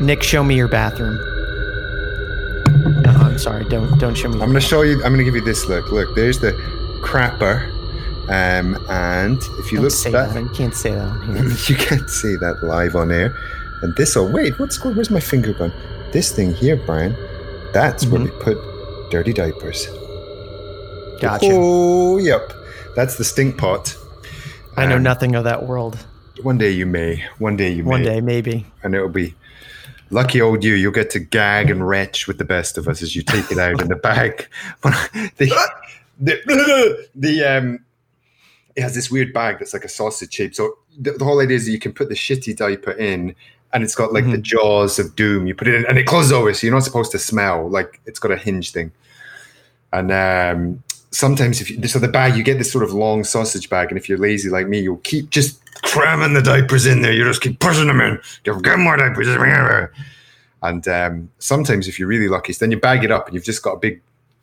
Nick, show me your bathroom. No, I'm sorry. Don't don't show me. I'm gonna show you. I'm gonna give you this look. Look, there's the crapper, um, and if you Don't look say back, that. You can't say that you can't see that live on air. And this, oh wait, what's going? Where's my finger gone? This thing here, Brian. That's where we Mm-hmm. put dirty diapers. Gotcha. Oh, yep. That's the stink pot. I know Um, nothing of that world. One day you may. One day you may. One day, maybe. and it'll be lucky old you. You'll get to gag and retch with the best of us as you take it out in the bag. the, the, the um, it has this weird bag that's like a sausage shape. So the, the whole idea is that you can put the shitty diaper in, and it's got like the jaws of doom. You put it in, and it closes over, so you're not supposed to smell. Like it's got a hinge thing. And um, sometimes, if you, so, the bag you get this sort of long sausage bag, and if you're lazy like me, you'll keep just cramming the diapers in there. You just keep pushing them in. You'll get more diapers. And um, sometimes, if you're really lucky, then you bag it up, and you've just got a big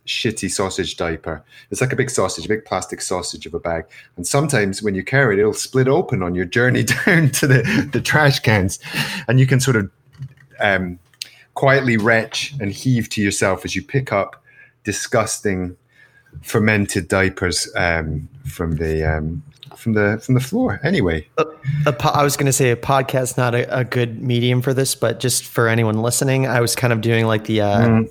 shitty sausage diaper. It's like a big sausage, a big plastic sausage of a bag. And sometimes when you carry it, it'll split open on your journey down to the, the trash cans. And you can sort of um, quietly retch and heave to yourself as you pick up disgusting fermented diapers um, from the um, from the from the floor. Anyway, A po- I was going to say a podcast not a, a good medium for this, but just for anyone listening, I was kind of doing like the uh,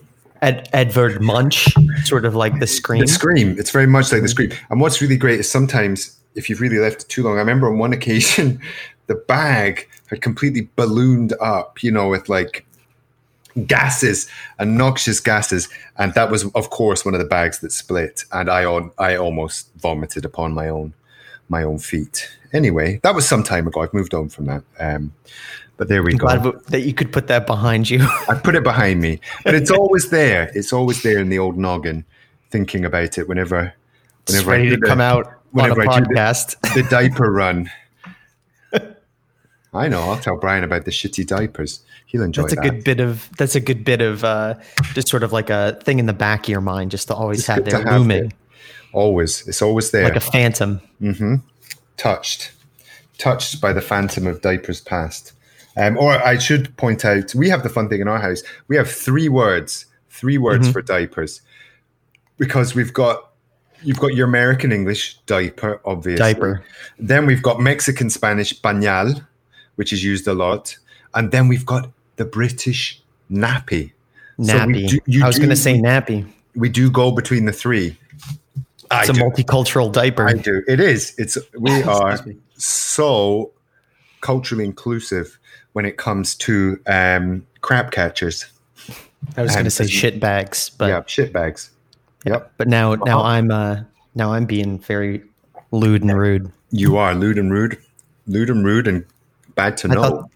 Ed, Edvard Munch, sort of like the scream. the scream. It's very much like the scream. And what's really great is sometimes if you've really left it too long. I remember on one occasion, the bag had completely ballooned up. You know, with like gases and noxious gases. And that was of course one of the bags that split. And i on i almost vomited upon my own my own feet. Anyway that was some time ago. I've moved on from that. Um but there we I'm go. glad that you could put that behind you. i put it behind me. But it's always there. It's always there in the old noggin thinking about it whenever whenever I ready to the- come out on a whenever I do the- podcast. the diaper run. I know. I'll tell brian about the shitty diapers he'll enjoy That's a that good bit of that's a good bit of uh, just sort of like a thing in the back of your mind, just to always It's have there have looming, there. always it's always there like a phantom. Mm-hmm. touched, touched by the phantom of diapers past. Um, or I should point out, we have the fun thing in our house. We have three words, three words for diapers, because we've got you've got your American English diaper, obviously. Diaper. Then we've got Mexican Spanish pañal, which is used a lot, and then we've got the British nappy. So Nappy. do- I was going to say nappy. We do go between the three. I It's a do. multicultural diaper. I do. It is. It's we are so culturally inclusive when it comes to um, crab catchers. I was going to say shit bags, but yeah, shit bags. Yep, but now now I'm uh now I'm being very lewd and rude. you are lewd and rude, lewd and rude, and bad to I know. thought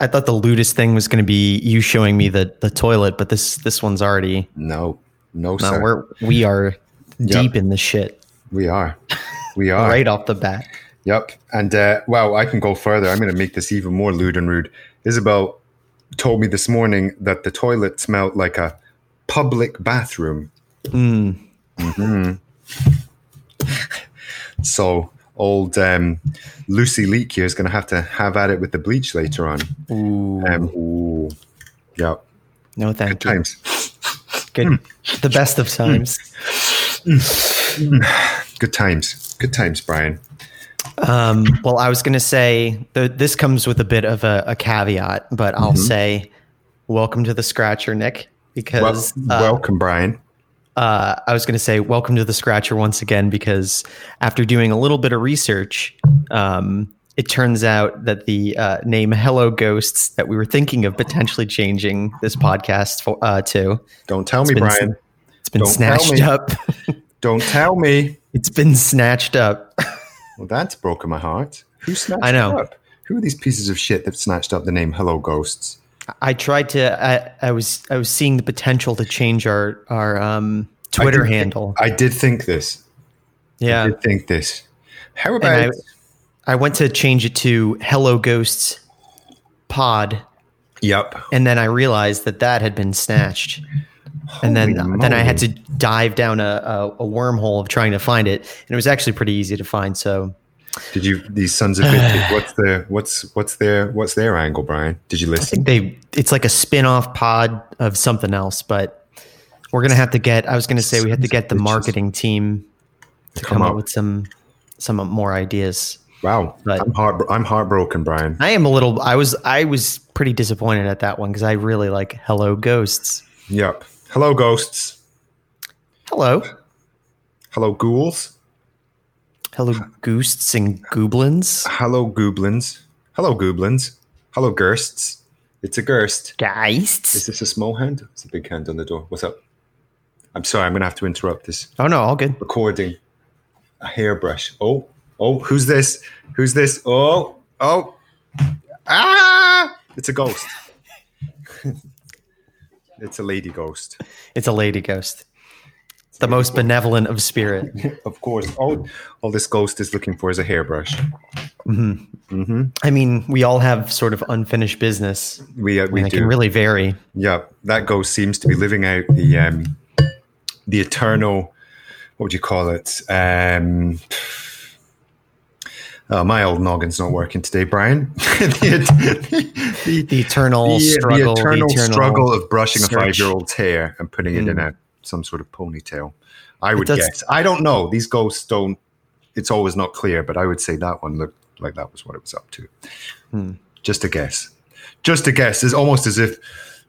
I thought the lewdest thing was going to be you showing me the the toilet, but this this one's already no, no, no, sir. we're we are deep in the shit we are, we are. right off the bat. Yep. And uh, well, I can go further. I'm going to make this even more lewd and rude. Isabel told me this morning that the toilet smelled like a public bathroom. Mm. So old um, Lucy Leak here is going to have to have at it with the bleach later on. Ooh, Um, ooh. Yep. no thank Good you. times. Good, the best of times. Good times. Good times, Brian. Um, well, I was going to say the, this comes with a bit of a, a caveat, but I'll say welcome to the scratcher, Nick, Well, because uh, welcome, Brian. Uh, I was going to say welcome to the scratcher once again because after doing a little bit of research, um, it turns out that the uh, name "Hello Ghosts" that we were thinking of potentially changing this podcast for, uh, to, Don't tell me, Brian. it's been Don't snatched up. Don't tell me. it's been snatched up. Well, that's broken my heart. Who snatched I know. it up? Who are these pieces of shit that snatched up the name Hello Ghosts? I tried to. I, I was I was seeing the potential to change our our um, Twitter I handle. I did think this. Yeah, I did think this. How about I I went to change it to Hello Ghosts Pod, Yep. and then I realized that that had been snatched. and then Holy then I had to dive down a, a, a wormhole of trying to find it, and it was actually pretty easy to find. So Did you these sons of bitches? what's their what's what's their what's their angle, Brian? Did you listen? they it's like a spin-off pod of something else, but we're gonna have to get I was gonna say we have to get the marketing team to Come come up up. with some some more ideas. Wow, But- I'm heart I'm heartbroken, Brian. I am a little I was I was pretty disappointed at that one because I really like Hello Ghosts. Yep. Hello, ghosts. Hello. Hello, ghouls. Hello Ghosts and Goblins. Hello, goblins. Hello, goblins. Hello, gersts. It's a gerst. Is this a small hand? It's a big hand on the door. What's up? I'm sorry, I'm gonna have to interrupt this Oh no, all good. recording. A hairbrush. Oh, oh, who's this? Who's this? Oh, oh, ah! It's a ghost. it's a lady ghost. It's a lady ghost. The most benevolent of spirit. Of course. All, all this ghost is looking for is a hairbrush. I mean, we all have sort of unfinished business. We uh, we do. can really vary. Yeah, that ghost seems to be living out the um, the eternal. What would you call it? Um, oh, my old noggin's not working today, Brian. the, the, The eternal the- struggle. the eternal struggle of brushing search. a five-year-old's hair and putting it in Mm. a some sort of ponytail. I would guess. I don't know. These ghosts don't. It's always not clear, but I would say that one looked like that was what it was up to. Hmm. Just a guess. Just a guess. It's almost as if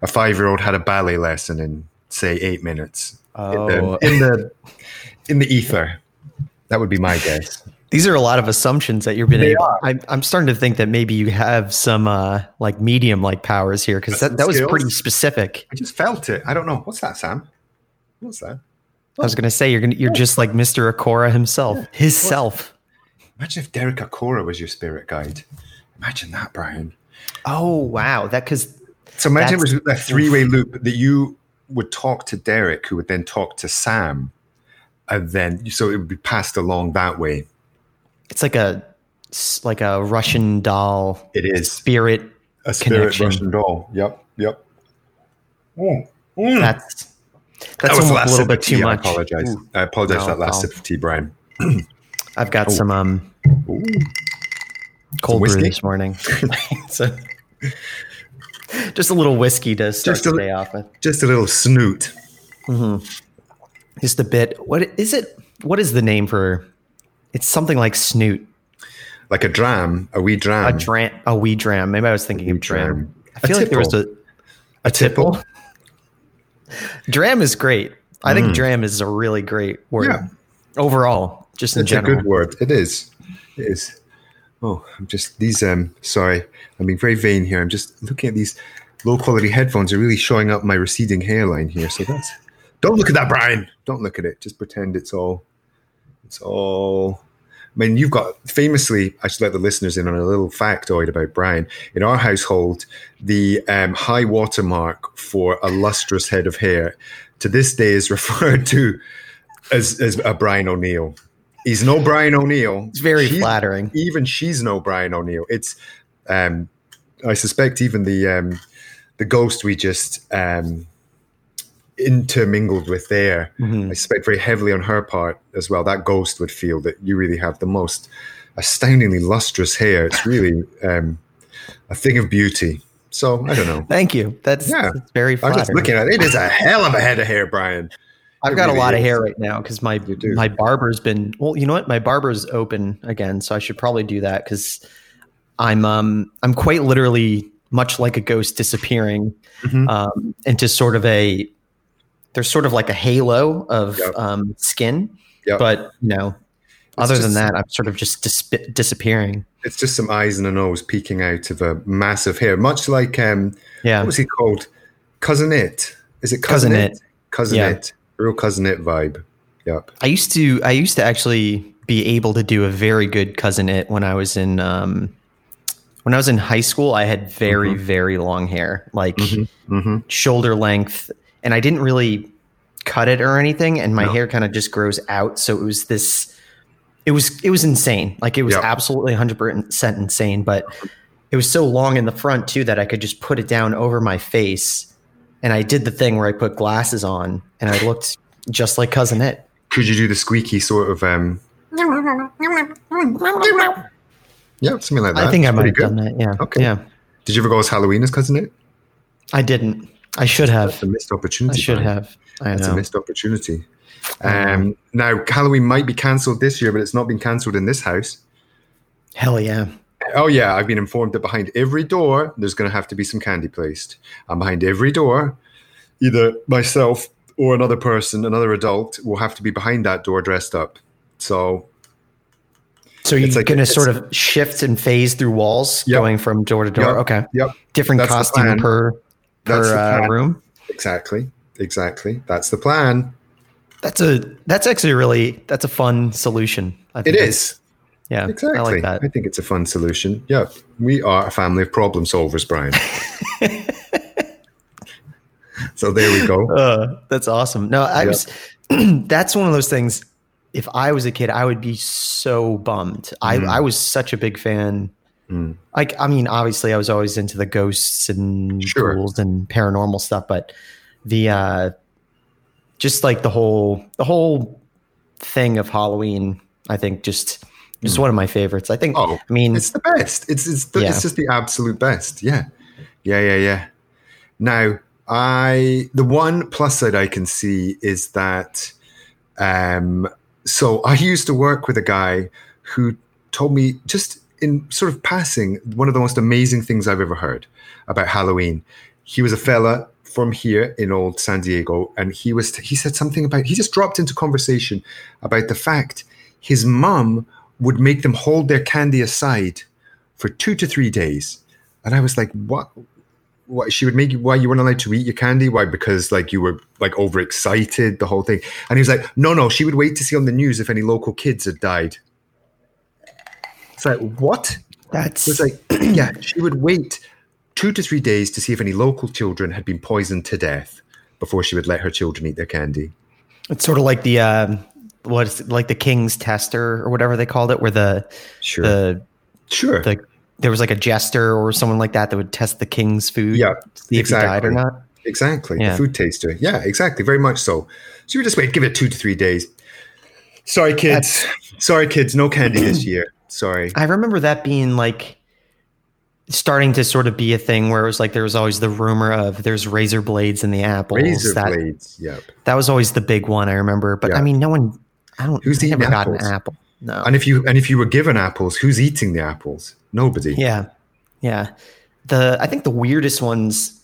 a five-year-old had a ballet lesson in say eight minutes Oh, in, the, in the in the ether. That would be my guess. these are a lot of assumptions that you're being They able. are. I'm, I'm starting to think that maybe you have some uh, like medium like powers here because that, that was skills? pretty specific. I just felt it. I don't know. What's that, Sam? What's that? I was gonna say you're gonna you're just like Mr. Acorah himself, his self. Imagine if Derek Acorah was your spirit guide. Imagine that, Brian. Oh wow, that because So imagine it was a three-way loop that you would talk to Derek, who would then talk to Sam, and then so it would be passed along that way. it's like a like a Russian doll It is spirit. a spirit connection. Russian doll. Yep, yep. Mm, mm. That's That that's was the almost a little bit too tea. I apologize. Ooh, I apologize No, for that last sip of tea, Brian. I've got Oh. some um Ooh. cold brew this morning. so just a little whiskey to start Just a the day off with. Just a little snoot. Just a bit. What is it? What is the name for? It's something like snoot. Like a dram, a wee dram. A dram. A wee dram. Maybe I was thinking of dram. dram. I feel like there was a a tipple. Dram is great. I think dram is a really great word Mm. Yeah. overall. Just in It's a general. good word. It is. It is. Oh, I'm just these. Um, sorry, I'm being very vain here. I'm just looking at these low quality headphones. Are really showing up my receding hairline here. So that's. Don't look at that, Brian. Don't look at it. Just pretend it's all. It's all. I mean, you've got famously. I should let the listeners in on a little factoid about Brian. In our household, the um, high watermark for a lustrous head of hair to this day is referred to as, as a Brian O'Neill. He's no Brian O'Neill. It's very She's- flattering. Even she's no Brian O'Neill. It's, um, I suspect, even the um, the ghost we just um, intermingled with there. Mhm. I suspect very heavily on her part as well. That ghost would feel that you really have the most astoundingly lustrous hair. It's really um, a thing of beauty. So I don't know. Thank you. That's, Yeah. that's very I'm just looking at it. It is a hell of a head of hair, Brian. I've It got really a lot of hair right now because my my barber's been well. You know what? My barber's open again, so I should probably do that because I'm um I'm quite literally much like a ghost disappearing Mhm. um, into sort of a there's sort of like a halo of Yep. um, skin, Yep. but you know, other than that, I'm sort of just dis- disappearing. It's just some eyes and a nose peeking out of a massive hair, much like um, Yeah, what was he called? Cousin It. Is it Cousin Cousin, It. Cousin Yeah. It. Real Cousin It vibe. Yep. I used to I used to actually be able to do a very good cousin it when I was in um when I was in high school I had very very long hair like Mm-hmm. shoulder length and I didn't really cut it or anything and my No. hair kind of just grows out so it was this it was it was insane like it was Yep. absolutely 100% insane but it was so long in the front too that I could just put it down over my face and I did the thing where I put glasses on and I looked just like cousin it Could you do the squeaky sort of um, Yeah, something like that. I think I might have good. done that. Yeah. Okay. Yeah. Did you ever go as Halloween as cousin it? I didn't. I should have. That's a missed opportunity. I should have. I That's a missed opportunity. Um, now Halloween might be cancelled this year, but it's not been cancelled in this house. Hell yeah. Oh yeah, I've been informed that behind every door there's going to have to be some candy placed, and behind every door, either myself or another person, another adult, will have to be behind that door dressed up. So So you're like- going to sort of shift and phase through walls, Yep. going from door to door. Yep. Okay. Yep. Different That's costume per That's per the uh, room. exactly, exactly, that's the plan. That's a that's actually really that's a fun solution. I think it's- Yeah. exactly. I like that. I think it's a fun solution. Yeah, we are a family of problem solvers, Brian. so there we go. Uh, that's awesome. No, I Yep. was. that's one of those things. If I was a kid, I would be so bummed. I Mm. I was such a big fan. Mm. Like, I mean, obviously, I was always into the ghosts and Sure. ghouls and paranormal stuff, but the uh, just like the whole the whole thing of Halloween, I think just just one of my favorites. I think. Oh, I mean, It's the best. It's it's, the, Yeah. it's just the absolute best. Yeah, yeah, yeah, yeah. Now, I the one plus side I can see is that, um, so I used to work with a guy who told me just in sort of passing one of the most amazing things I've ever heard about Halloween. He was a fella from here in old San Diego, and he was he said something about he just dropped into conversation about the fact his mum would make them hold their candy aside for two to three days. And I was like, what? What she would make you why you weren't allowed to eat your candy? Why? Because like you were like overexcited, the whole thing. And he was like, no, no, she would wait to see on the news if any local kids had died. It's like, what? that's It's like, yeah, she would wait two to three days to see if any local children had been poisoned to death before she would let her children eat their candy. it's sort of like the uh, what is it, like the king's tester or whatever they called it, where the Sure. the sure. the there was like a jester or someone like that that would test the king's food. Yeah, see if he died or exactly. not. Exactly. Yeah. The food taster. Yeah, exactly. Very much so. So you just wait, give it two to three days. Sorry, kids. Sorry, kids. No candy this year. Sorry. I remember that being like starting to sort of be a thing where it was like there was always the rumor of there's razor blades in the apples. Razor that blades. Yep. that was always the big one I remember. But Yeah. I mean, no one. I don't. Who's I eating never got an apples? apple. No. And if you and if you were given apples, who's eating the apples? Nobody. Yeah, yeah. The I think the weirdest ones.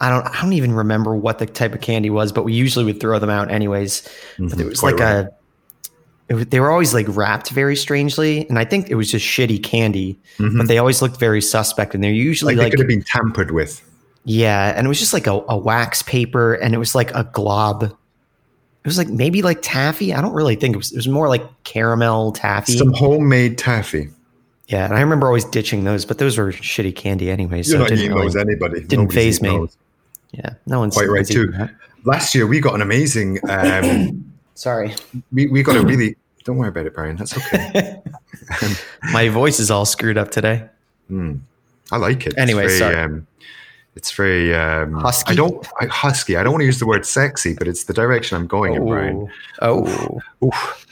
I don't. I don't even remember what the type of candy was, but we usually would throw them out anyways. But Mhm, it was like right. a. It, they were always like wrapped very strangely, and I think it was just shitty candy. Mhm. But they always looked very suspect, and they're usually like they could have been tampered with. yeah, and it was just like a, a wax paper, and it was like a glob. It was like maybe like taffy. I don't really think it was. It was more like caramel taffy. Some homemade taffy. yeah, and I remember always ditching those, but those were shitty candy anyway. You're it not didn't eating really- those, anybody. didn't phase me. those. Yeah, no one's Quite right, too. that. Last year we got an amazing. Um, Sorry, we we got a really. Don't worry about it, Brian. That's okay. my voice is all screwed up today. Mm, I like it. Anyway, it's very, sorry. um, it's very um, Husky? I don't I, husky. I don't want to use the word sexy, but it's the direction I'm going in, Brian. Oh, Oof.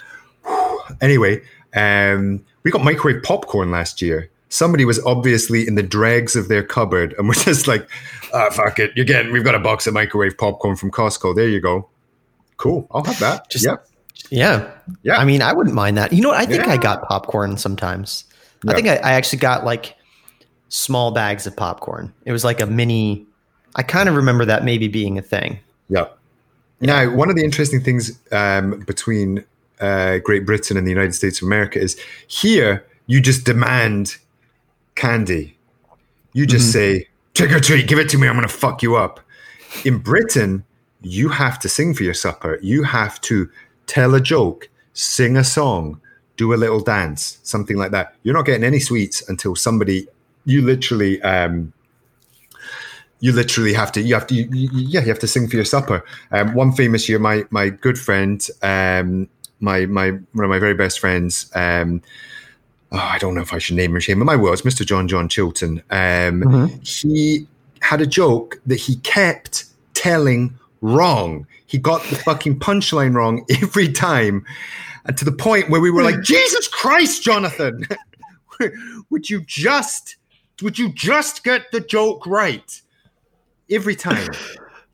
Anyway, um, we got microwave popcorn last year. Somebody was obviously in the dregs of their cupboard, and we're just like, "Ah, fuck it. You're getting. We've got a box of microwave popcorn from Costco. There you go. Cool. I'll have that. Just- yep. yeah, Yeah. I mean, I wouldn't mind that. You know what? I think I got popcorn sometimes. I think I, I actually got like small bags of popcorn. It was like a mini. I kind of remember that maybe being a thing. Yeah. Now, one of the interesting things um, between uh, Great Britain and the United States of America is here you just demand candy. You just Mhm. say, trick or treat, give it to me, I'm going to fuck you up. In Britain, you have to sing for your supper. You have to tell a joke, sing a song, do a little dance, something like that. You're not getting any sweets until somebody, you literally, um, you literally have to you have to you, you- yeah you have to sing for your supper um, one famous year my my good friend um, my my one of my very best friends um, oh, i don't know if i should name him shame but my words mr john john chilton um, Mhm. he had a joke that he kept telling wrong he got the fucking punchline wrong every time and to the point where we were like, Jesus Christ, Jonathan, would you just would you just get the joke right every time?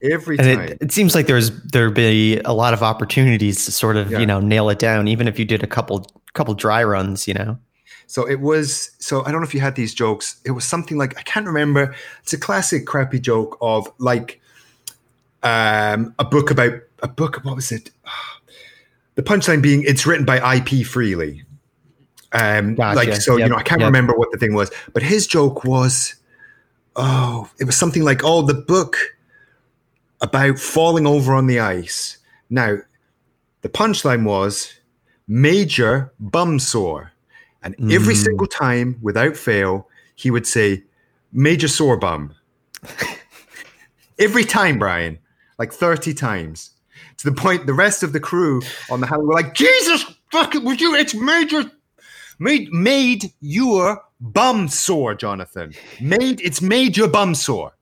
Every And time. it, it seems like there's there'd be a lot of opportunities to sort of Yeah. you know nail it down, even if you did a couple couple dry runs. You know, So it was. So I don't know if you had these jokes. It was something like I can't remember. It's a classic crappy joke of like um, a book about a book. What was it? The punchline being it's written by IP Freely. Um, Gotcha. like so, you know, I can't Yep. remember what the thing was, but his joke was, oh, it was something like, oh, the book about falling over on the ice. Now, the punchline was major bum sore. And every Mm. single time, without fail, he would say, major sore bum. every time, Brian, like 30 times. To the point the rest of the crew on the highway were like, Jesus fucking would you it's major made made your bum sore, Jonathan. Made it's made your bum sore.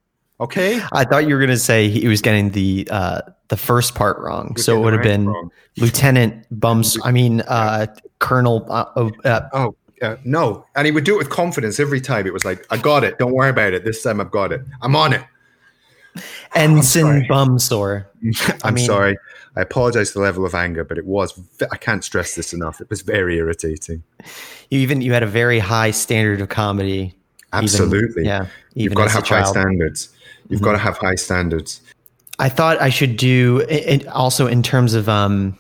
Okay? I thought you were going to say he was getting the uh, the first part wrong, so it would have been wrong. Lieutenant Bums. I mean, uh, Colonel. Uh, oh, uh, Oh, uh, no. And he would do it with confidence every time. It was like, I got it. Don't worry about it. This time I've got it. I'm on it. Ensign. Bumsore. I'm mean- sorry. I apologize for the level of anger, but it was, I can't stress this enough. It was very irritating. You even you had a very high standard of comedy. even- Absolutely. yeah. You've got to have high. Mm-hmm. standards. You've got to have high standards. I thought I should do it also in terms of um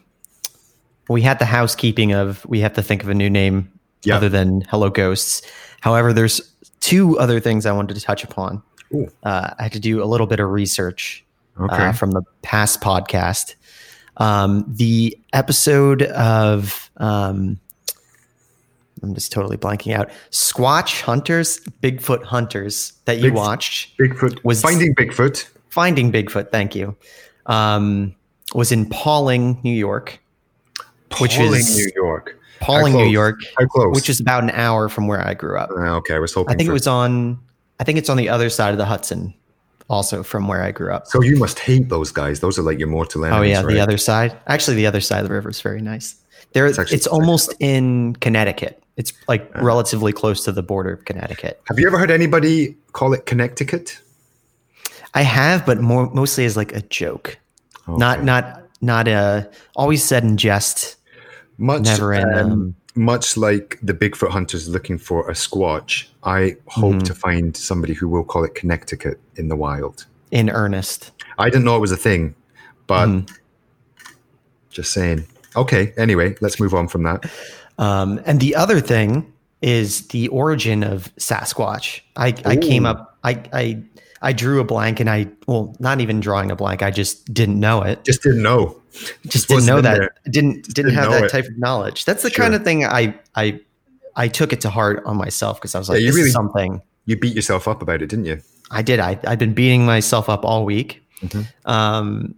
we had the housekeeping of we have to think of a new name Yeah. other than Hello Ghosts. However, there's two other things I wanted to touch upon. Uh, I had to do a little bit of research Okay. uh, from the past podcast. Um, the episode of um, I'm just totally blanking out. Squatch Hunters, Bigfoot Hunters that you Big- watched. Bigfoot. was- Finding Bigfoot. Finding Bigfoot, thank you. Um, was in Pawling, New York. Which is- New York. Pawling, New? York, How close? which is about an hour from where I grew up. Uh, okay, I was hoping. I think for- it was on. I think it's on the other side of the Hudson, also from where I grew up. So you must hate those guys. Those are like your mortal enemies. Oh yeah, right? the other side. Actually, the other side of the river is very nice. There, It's it's, almost in Connecticut. It's like relatively close to the border of Connecticut. Have you ever heard anybody call it Connecticut? I have, but more mostly as like a joke, not Okay. not not a always said in jest. much never in, um, um, much like the Bigfoot hunters looking for a squatch. I hope Mhm. to find somebody who will call it Connecticut in the wild. in earnest. I didn't know it was a thing, but Mhm. just saying. Okay. Anyway, let's move on from that. Um, and the other thing is the origin of Sasquatch. I, I came up, I, I, I drew a blank and I, well, not even drawing a blank. I just didn't know it. Just didn't know. Just didn't know that. there. Didn't, didn't didn't have that it. type of knowledge. That's the Sure. kind of thing I, I, I took it to heart on myself because I was like, Yeah, you this really- is something You beat yourself up about it, didn't you? I did. I, I've been beating myself up all week. Mhm. Um,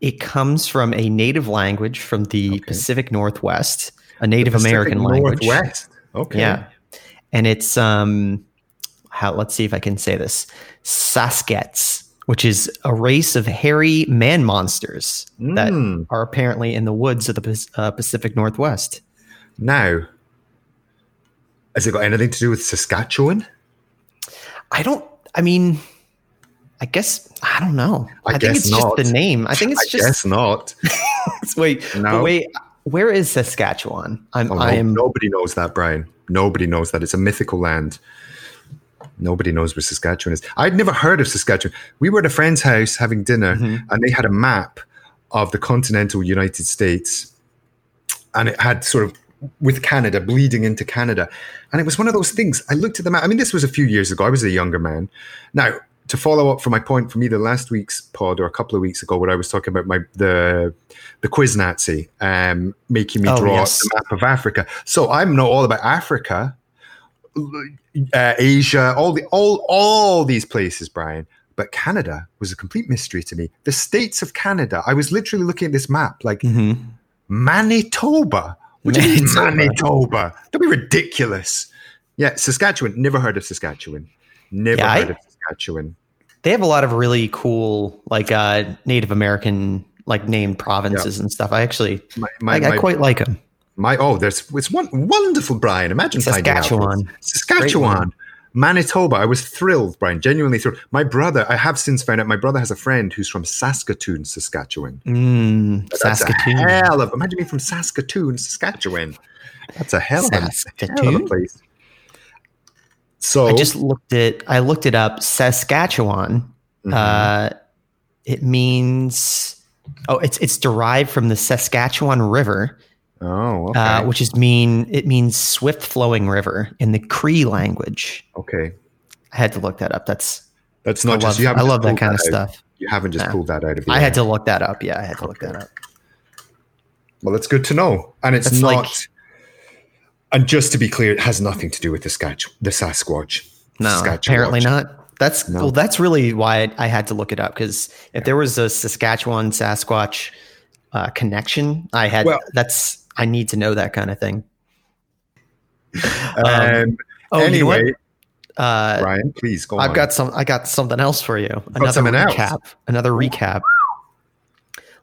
it comes from a native language from the Okay. Pacific Northwest, a Native Pacific American language. Northwest. Okay. Yeah. And it's um how let's see if I can say this. Saskets, which is a race of hairy man monsters that Mm. are apparently in the woods of the uh, Pacific Northwest. Now, has it got anything to do with Saskatchewan? I don't I mean I guess I don't know. I think guess it's not. just the name. I think it's I just guess not. wait, No. wait, where is Saskatchewan? I'm Oh, no, I am Nobody knows that, Brian. Nobody knows that. It's a mythical land. Nobody knows where Saskatchewan is. I'd never heard of Saskatchewan. We were at a friend's house having dinner, Mhm. and they had a map of the continental United States, and it had sort of with Canada bleeding into Canada. And it was one of those things. I looked at the map. I mean, this was a few years ago. I was a younger man. Now, to follow up from my point from either last week's pod or a couple of weeks ago, where I was talking about my the the quiz Nazi um, making me Oh, draw yes. the map of Africa. So I'm not all about Africa, uh, Asia, all the all all these places, Brian. But Canada was a complete mystery to me. The states of Canada. I was literally looking at this map, like Mhm. Manitoba. What do you mean Manitoba. That'd be ridiculous. Yeah, Saskatchewan. Never heard of Saskatchewan. Never Yeah, I- heard of Saskatchewan. They have a lot of really cool like uh Native American like named provinces and stuff. I actually My, I, my, I quite like them. My oh, there's it's one wonderful, Brian. Imagine finding out. Saskatchewan. Saskatchewan, Manitoba. I was thrilled, Brian. Genuinely thrilled. My brother, I have since found out. My brother has a friend who's from Saskatoon, Saskatchewan. Mm, Saskatoon. hell of. Imagine being from Saskatoon, Saskatchewan. That's a hell of a, hell of a place. So I just looked it. I looked it up. Saskatchewan. Mhm. Uh, it means oh, it's it's derived from the Saskatchewan River, oh, okay, uh, which is mean it means swift flowing river in the Cree language. okay. I had to look that up. That's That's I not love, just you. I love that kind of out. stuff. You haven't just Yeah. pulled that out of. The I had to look that up. Yeah, I had to look Okay. that up. Well, it's good to know, and it's That's not. like- and just to be clear, it has nothing to do with the Saskatch- the Sasquatch. No, Saskatchewan. apparently not. That's No. well. That's really why I, I had to look it up because if there was a Saskatchewan Sasquatch uh, connection, I had. Well- that's I need to know that kind of thing. Um, Oh, you know anyway, Uh, Ryan, please go on. I've on. got some. I got something else for you. Another something else? recap. Another recap.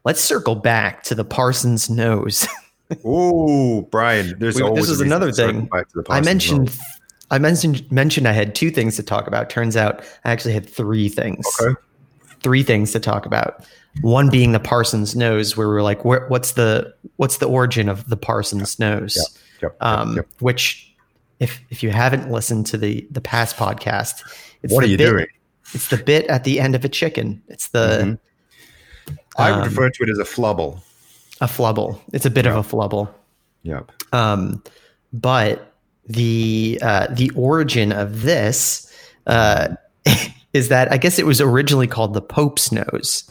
Let's circle back to the Parsons nose. Oh, Brian, there's We- this is another thing. back to the I mentioned. Nose. I mentioned mentioned I had two things to talk about. Turns out I actually had three things. Okay. Three things to talk about. One being the Parsons nose, where we are like, where, "What's the what's the origin of the Parsons nose?" Yep, yep, um, yep. Which, if if you haven't listened to the the past podcast, it's What are you bit, doing? It's the bit at the end of a chicken. It's the Mhm. I would um, refer to it as a flubble. a flubble. It's a bit of a flubble. Yep. Um, but the uh, the origin of this uh, is that I guess it was originally called the Pope's nose.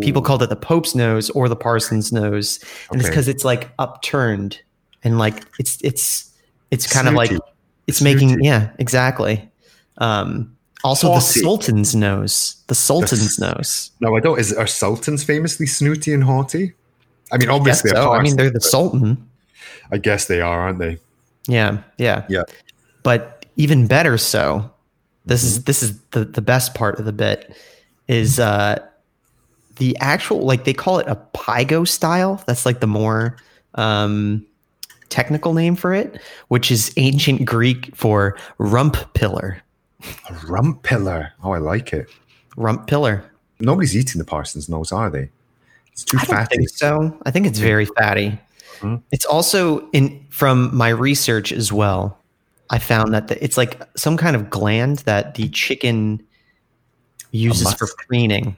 People called it the Pope's nose or the Parson's nose, and it's because it's like upturned and like it's it's it's kind of like Snooty. it's making Snooty. yeah exactly. Um, also, the Sultan's nose, the Sultan's The nose. No, I don't. Is are sultans famously snooty and haughty? I mean, obviously, so. I mean, they're the Sultan. I guess they are, aren't they? Yeah, yeah, Yeah. But even better so. This Mm-hmm. is this is the the best part of the bit is uh the actual like they call it a pygostyle. That's like the more um technical name for it, which is ancient Greek for rump pillar. A rump pillar. Oh, I like it. Rump pillar. Nobody's eating the Parsons nose, are they? It's too I don't fatty. think so. I think it's very fatty. Mhm. It's also in from my research as well. I found that the, it's like some kind of gland that the chicken uses for preening.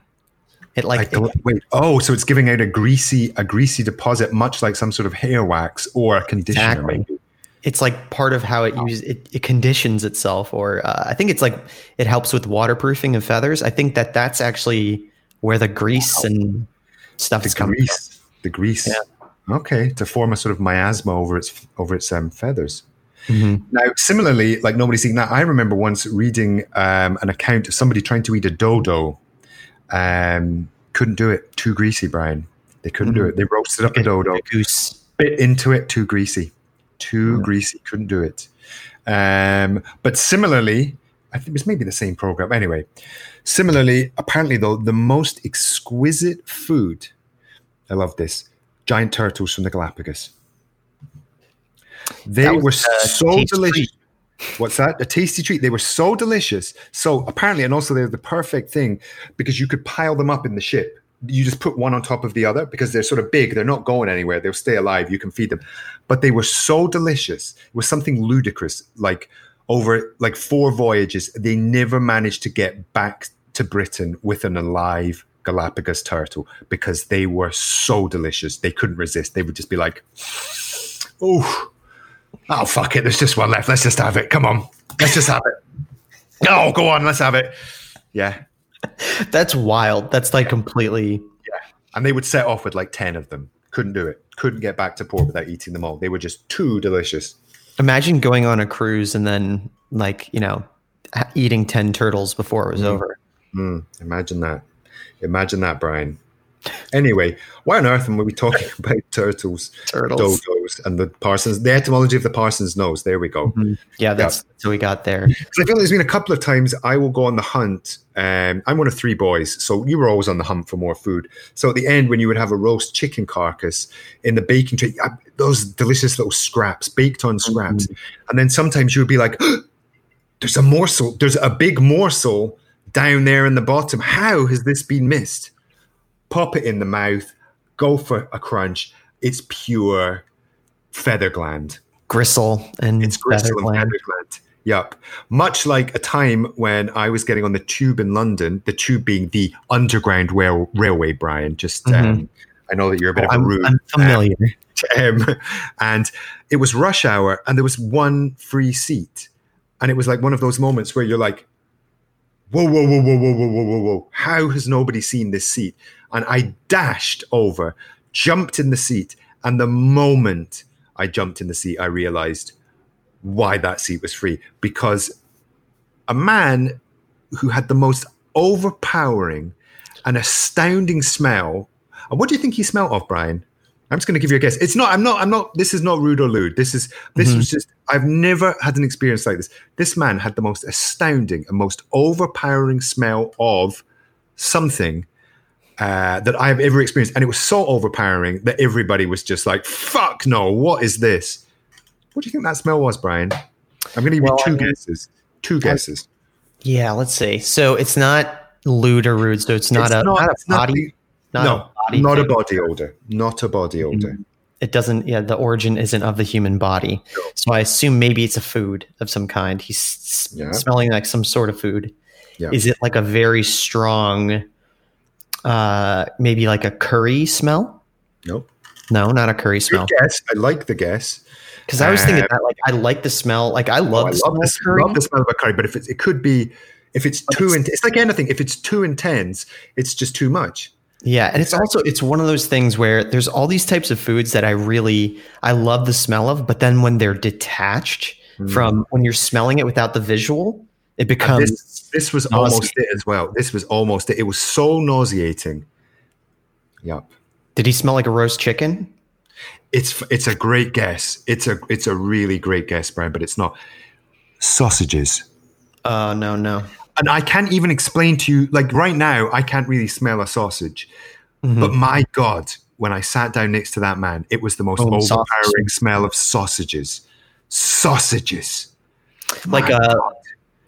It like don't- wait. Oh, so it's giving out a greasy, a greasy deposit, much like some sort of hair wax or a conditioner. Exactly. maybe. it's like part of how it uses it, it conditions itself, or uh, I think it's like it helps with waterproofing of feathers. I think that that's actually where the grease and stuff The is coming from. The grease. Okay, to form a sort of miasma over its over its um, feathers. Mhm. Now, similarly, like nobody's seen that. I remember once reading um, an account of somebody trying to eat a dodo. Um, couldn't do it. Too greasy, Brian. They couldn't do Mhm. it. They roasted up the dodo, A goose. bit into it. Too greasy. Too Mm. greasy. Couldn't do it. Um, but similarly, I think it was maybe the same program. Anyway, similarly, apparently though, the most exquisite food. I love this. Giant turtles from the Galapagos. They was were so delicious. treat. What's that? A tasty treat. They were so delicious. So apparently, and also they're the perfect thing because you could pile them up in the ship. You just put one on top of the other because they're sort of big. They're not going anywhere. They'll stay alive. You can feed them. But they were so delicious. It was something ludicrous. Like over like four voyages, they never managed to get back to Britain with an alive Galapagos turtle because they were so delicious. They couldn't resist. They would just be like, "Oh, oh, fuck it. There's just one left. Let's just have it. Come on, let's just have it. Oh, go on. Let's have it." Yeah, That's wild. That's like completely. Yeah, and they would set off with like ten of them. Couldn't do it. Couldn't get back to port without eating them all. They were just too delicious. Imagine going on a cruise and then like you know eating ten turtles before it was Mhm. over. Mm, imagine that. Imagine that, Brian. Anyway, why on earth am we talking about turtles, Turtles. dodos, and the Parsons? The etymology of the Parsons nose. There we go. Mhm. Yeah, that's, that's what we got there. Because I feel there's been a couple of times I will go on the hunt. Um, I'm one of three boys, so you were always on the hunt for more food. So at the end, when you would have a roast chicken carcass in the baking tray, those delicious little scraps, baked on scraps. And then sometimes you would be like, there's a morsel, there's a big morsel down there in the bottom. How has this been missed? Pop it in the mouth, go for a crunch. It's pure feather gland. Gristle and It's gristle feather and gland. feather gland. Yep. Much like a time when I was getting on the tube in London, the tube being the underground rail- railway, Brian. Just, um, I know that you're a bit of a I'm, rude. I'm familiar. um, and it was rush hour and there was one free seat and it was like one of those moments where you're like whoa whoa whoa whoa whoa whoa whoa whoa whoa how has nobody seen this seat and i dashed over jumped in the seat and the moment i jumped in the seat i realized why that seat was free because a man who had the most overpowering and astounding smell and what do you think he smelled of brian I'm just going to give you a guess. It's not. I'm not. I'm not. This is not rude or lewd. This is. This Mhm. was just. I've never had an experience like this. This man had the most astounding and most overpowering smell of something uh, that I've ever experienced, and it was so overpowering that everybody was just like, "Fuck no! What is this?" What do you think that smell was, Brian? I'm going to give Well, you two I mean- guesses. Two guesses. Yeah, let's see. So it's not lewd or rude. So it's not It's a not, it's a body. not no, a body not a body odor. Not a body odor. It doesn't. Yeah, the origin isn't of the human body. No. So I assume maybe it's a food of some kind. He's Yeah. smelling like some sort of food. Yeah. Is it like a very strong, uh, maybe like a curry smell? Nope. No, not a curry smell. Good guess. I like the guess. Because I was thinking Uh, that like I like the smell. Like I Oh, love I the love, smell the, curry. love the smell of a curry, but if it's, it could be, if it's But too, it's- intense, it's like anything. If it's too intense, it's just too much. Yeah, and it's also it's one of those things where there's all these types of foods that I really I love the smell of, but then when they're detached from when you're smelling it without the visual, it becomes this, this was nauseating. almost it as well. This was almost it. It was so nauseating. Yep. Did he smell like a roast chicken? It's it's a great guess. It's a it's a really great guess, Brian, but it's not. Sausages. Oh no, no. And I can't even explain to you, like right now, I can't really smell a sausage. Mhm. But my God, when I sat down next to that man, it was the most Oh, overpowering sausage. smell of sausages. Sausages. like My uh, God.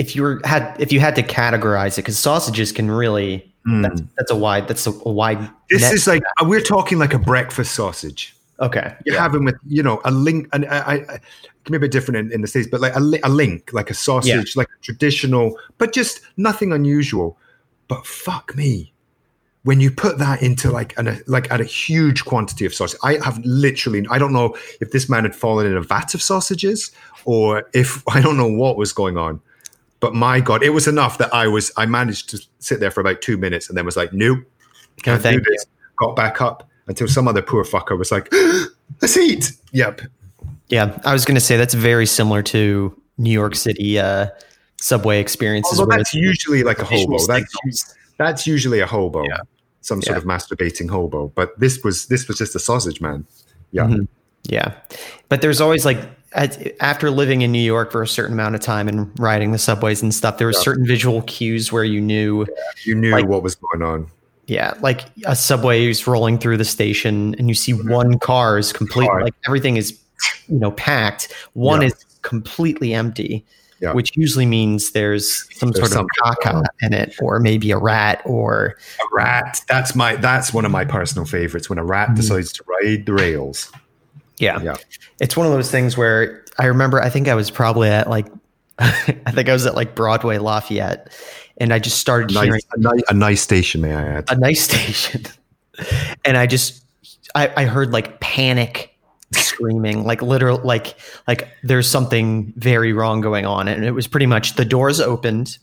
If you were had if you had to categorize it, because sausages can really Mm. that's that's a wide that's a, a wide. This is like uh, we're talking like a breakfast sausage. okay. You yeah. have them with you know a link, and I, I, I can be a bit different in, in the states, but like a, li- a link, like a sausage, like a traditional, but just nothing unusual. But fuck me, when you put that into like an a, like at a huge quantity of sausage, I have literally I don't know if this man had fallen in a vat of sausages or if I don't know what was going on. But my God, it was enough that I was I managed to sit there for about two minutes and then was like, nope, No, can't do thank you. this. Got back up until some other poor fucker was like, let's eat. Yep. Yeah, I was going to say that's very similar to New York City uh, subway experiences. Although where that's it's usually like a hobo. That's, that's usually a hobo. Yeah. Some sort Yeah. of masturbating hobo. But this was this was just a sausage man. Yeah. Mhm. Yeah, but there's always like after living in New York for a certain amount of time and riding the subways and stuff, there were Yeah. certain visual cues where you knew, You knew Like- what was going on. yeah, like a subway is rolling through the station and you see one car is complete, Car. like everything is, you know, packed. One Yeah. is completely empty, Yeah. which usually means there's some There's sort of caca in it, or maybe a rat, or A rat. That's my that's one of my personal favorites when a rat Mhm. decides to ride the rails. Yeah, Yeah. it's one of those things where I remember I think I was probably at like I think I was at like Broadway Lafayette and I just started Nice, hearing a, nice, a nice station, may I add. a nice station and I just I, I heard like panic screaming like literal like like there's something very wrong going on and it was pretty much the doors opened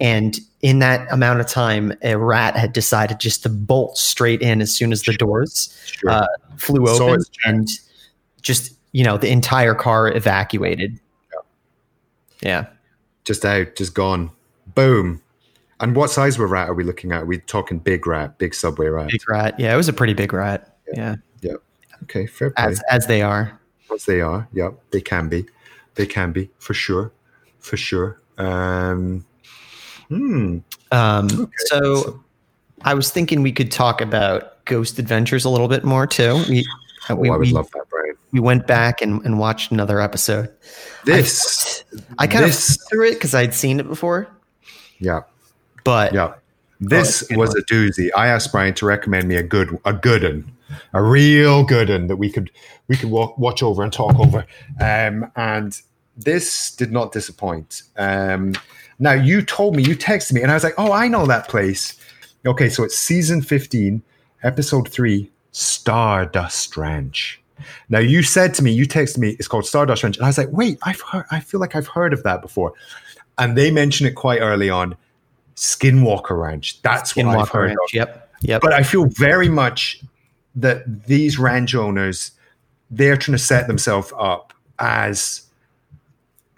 and in that amount of time a rat had decided just to bolt straight in as soon as the doors Sure. uh, flew open it's- and just you know the entire car evacuated yeah just out, just gone. Boom. And what size of rat are we looking at? Are we talking big rat, big subway rat? big rat yeah it was a pretty big rat yeah Yeah. Okay, fair play. as as they are As they are, yeah, they can be, they can be for sure, for sure. Um, hmm. um so i was thinking we could talk about ghost adventures a little bit more too we Oh, we, I would we, love that, Brian. we went back and, and watched another episode. This, I kind this, of through it because I'd seen it before, yeah, but yeah. This was a doozy. I asked Brian to recommend me a good, a good one, a real good one that we could we could walk, watch over and talk over. Um, and this did not disappoint. Um, now you told me, you texted me, and I was like, oh, I know that place. Okay, so it's season fifteen, episode three, Stardust Ranch. Now you said to me, you texted me, it's called Stardust Ranch, and I was like, wait, I've heard, I feel like I've heard of that before, and they mention it quite early on. Skinwalker Ranch. That's what I've Skinwalker heard Ranch. of. Yep. Yep. But I feel very much that these ranch owners, they're trying to set themselves up as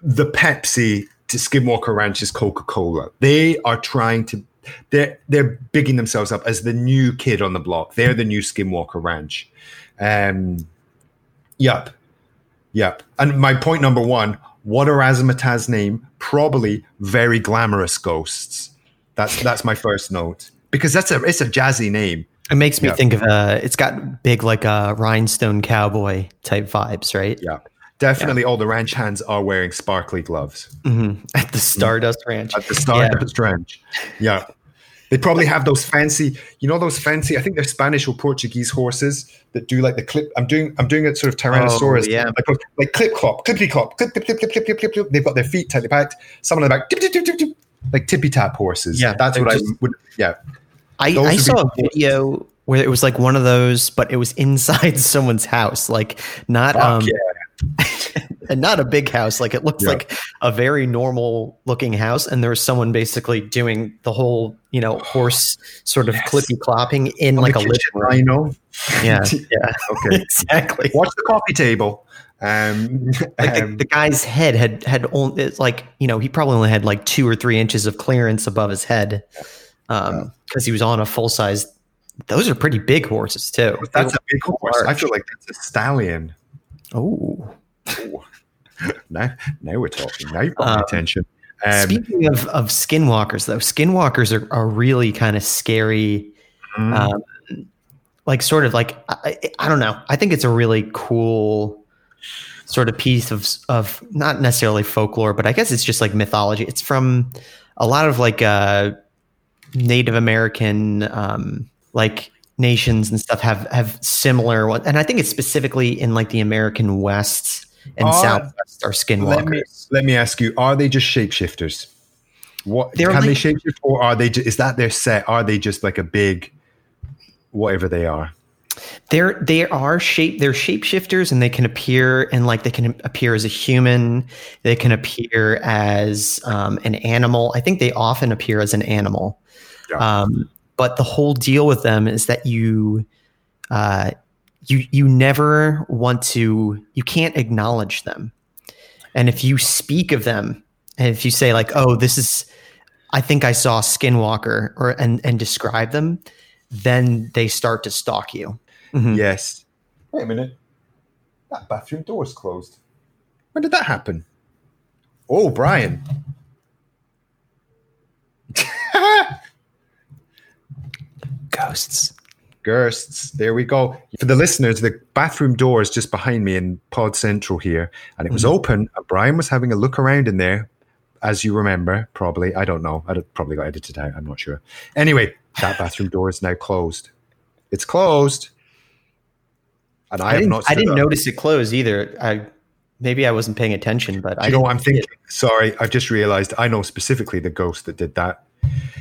the Pepsi to Skinwalker Ranch's Coca Cola. They are trying to. They're they're bigging themselves up as the new kid on the block. They're the new Skinwalker Ranch. Um, yep, yep. And my point number one: what are Razzmatazz name? Probably very glamorous ghosts. That's that's my first note because that's a it's a jazzy name. it makes me yeah. think of uh it's got big like uh rhinestone cowboy type vibes, right? Yeah, definitely. All the ranch hands are wearing sparkly gloves hmm At the Stardust Ranch. at the Stardust Ranch. Yeah, they probably have those fancy, you know, those fancy. I think they're Spanish or Portuguese horses that do like the clip. I'm doing, I'm doing it sort of Tyrannosaurus. Oh, yeah. like, like clip clop, clippity clop, clip clip clip clip clip clip clip. clip. They've got their feet tightly packed. Some on the back, tip, tip, tip, tip, tip, like tippy tap horses. Yeah, that's what just- I would. Yeah, I, Those I be saw a video where it was like one of those, but it was inside someone's house, like not Fuck um yeah. and not a big house. Like it looked Yeah. like a very normal looking house, and there was someone basically doing the whole, you know, horse sort of Yes. clippy clopping in like a The living kitchen room. rhino. Yeah, yeah, Okay. exactly. Watch the coffee table. Um, Like the, um, the guy's head had had only it's like you know he probably only had like two or three inches of clearance above his head, um, because he was on a full size. Those are pretty big horses too. that's a big horse. I feel like that's a stallion. Oh, Now, now we're talking. Now you've got Um, attention. Um, speaking of of skinwalkers, though, skinwalkers are, are really kind of scary. mm, Um, like sort of like I, I- I don't know. I think it's a really cool sort of piece of of not necessarily folklore, but I guess it's just like mythology. It's from a lot of like uh, Native American um, like nations and stuff have have similar one, and I think it's specifically in like the American West and Uh, Southwest are let skinwalkers. me let me ask you: Are they just shapeshifters? What They're can they like- shapeshift, or are they? Ju- is that their set? Are they just like a big, whatever they are? They're they are shape they're shapeshifters and they can appear and like they can appear as a human. They can appear as um, an animal. I think they often appear as an animal. Yeah. Um, but the whole deal with them is that you uh, you you never want to you can't acknowledge them. And if you speak of them, and if you say like, "Oh, this is," I think I saw Skinwalker, or and and describe them, then they start to stalk you. Mhm. Yes. Wait a minute. That bathroom door's closed. When did that happen? Oh, Brian. Ghosts. Ghosts. There we go. For the listeners, the bathroom door is just behind me in Pod Central here, and it was Mhm. open. And Brian was having a look around in there, as you remember, probably. I don't know. I probably got edited out. I'm not sure. Anyway, that bathroom door is now closed. It's closed, and I, I, have didn't. I didn't up. notice it closed either. I maybe I wasn't paying attention, but I you know what I'm thinking? Sorry, I've just realized. I know specifically the ghost that did that.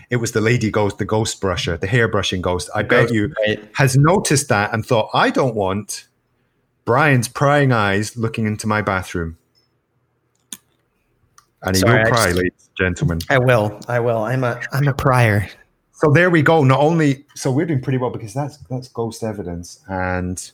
It was the lady ghost, the ghost brusher, the hair brushing ghost. I bet you right? has noticed that and thought, I don't want Brian's prying eyes looking into my bathroom. And he Sorry, will pry, just- ladies and gentlemen. I will. I will. I'm a I'm a prior. So there we go. Not only so we're doing pretty well because that's that's ghost evidence, and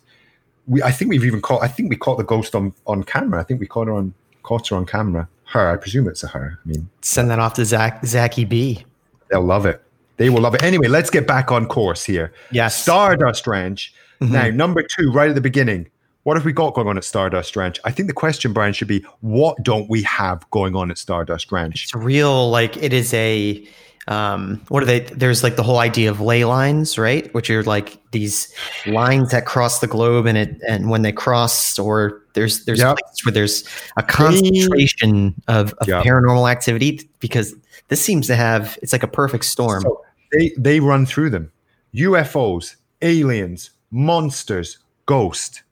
we I think we've even caught. I think we caught the ghost on on camera. I think we caught her on caught her on camera. Her, I presume it's a her. I mean, Send that off to Zak Zachy B. they'll love it. They will love it. Anyway, let's get back on course here. Yes. Stardust Ranch. Mhm. Now, number two, right at the beginning. What have we got going on at Stardust Ranch? I think the question, Brian, should be what don't we have going on at Stardust Ranch? It's real like it is a um, what are they? There's like the whole idea of ley lines, right? Which are like these lines that cross the globe, and it and when they cross, or there's there's Yep. places where there's a concentration of, of Yep. paranormal activity because this seems to have it's like a perfect storm. So they they run through them. UFOs, aliens, monsters, ghosts.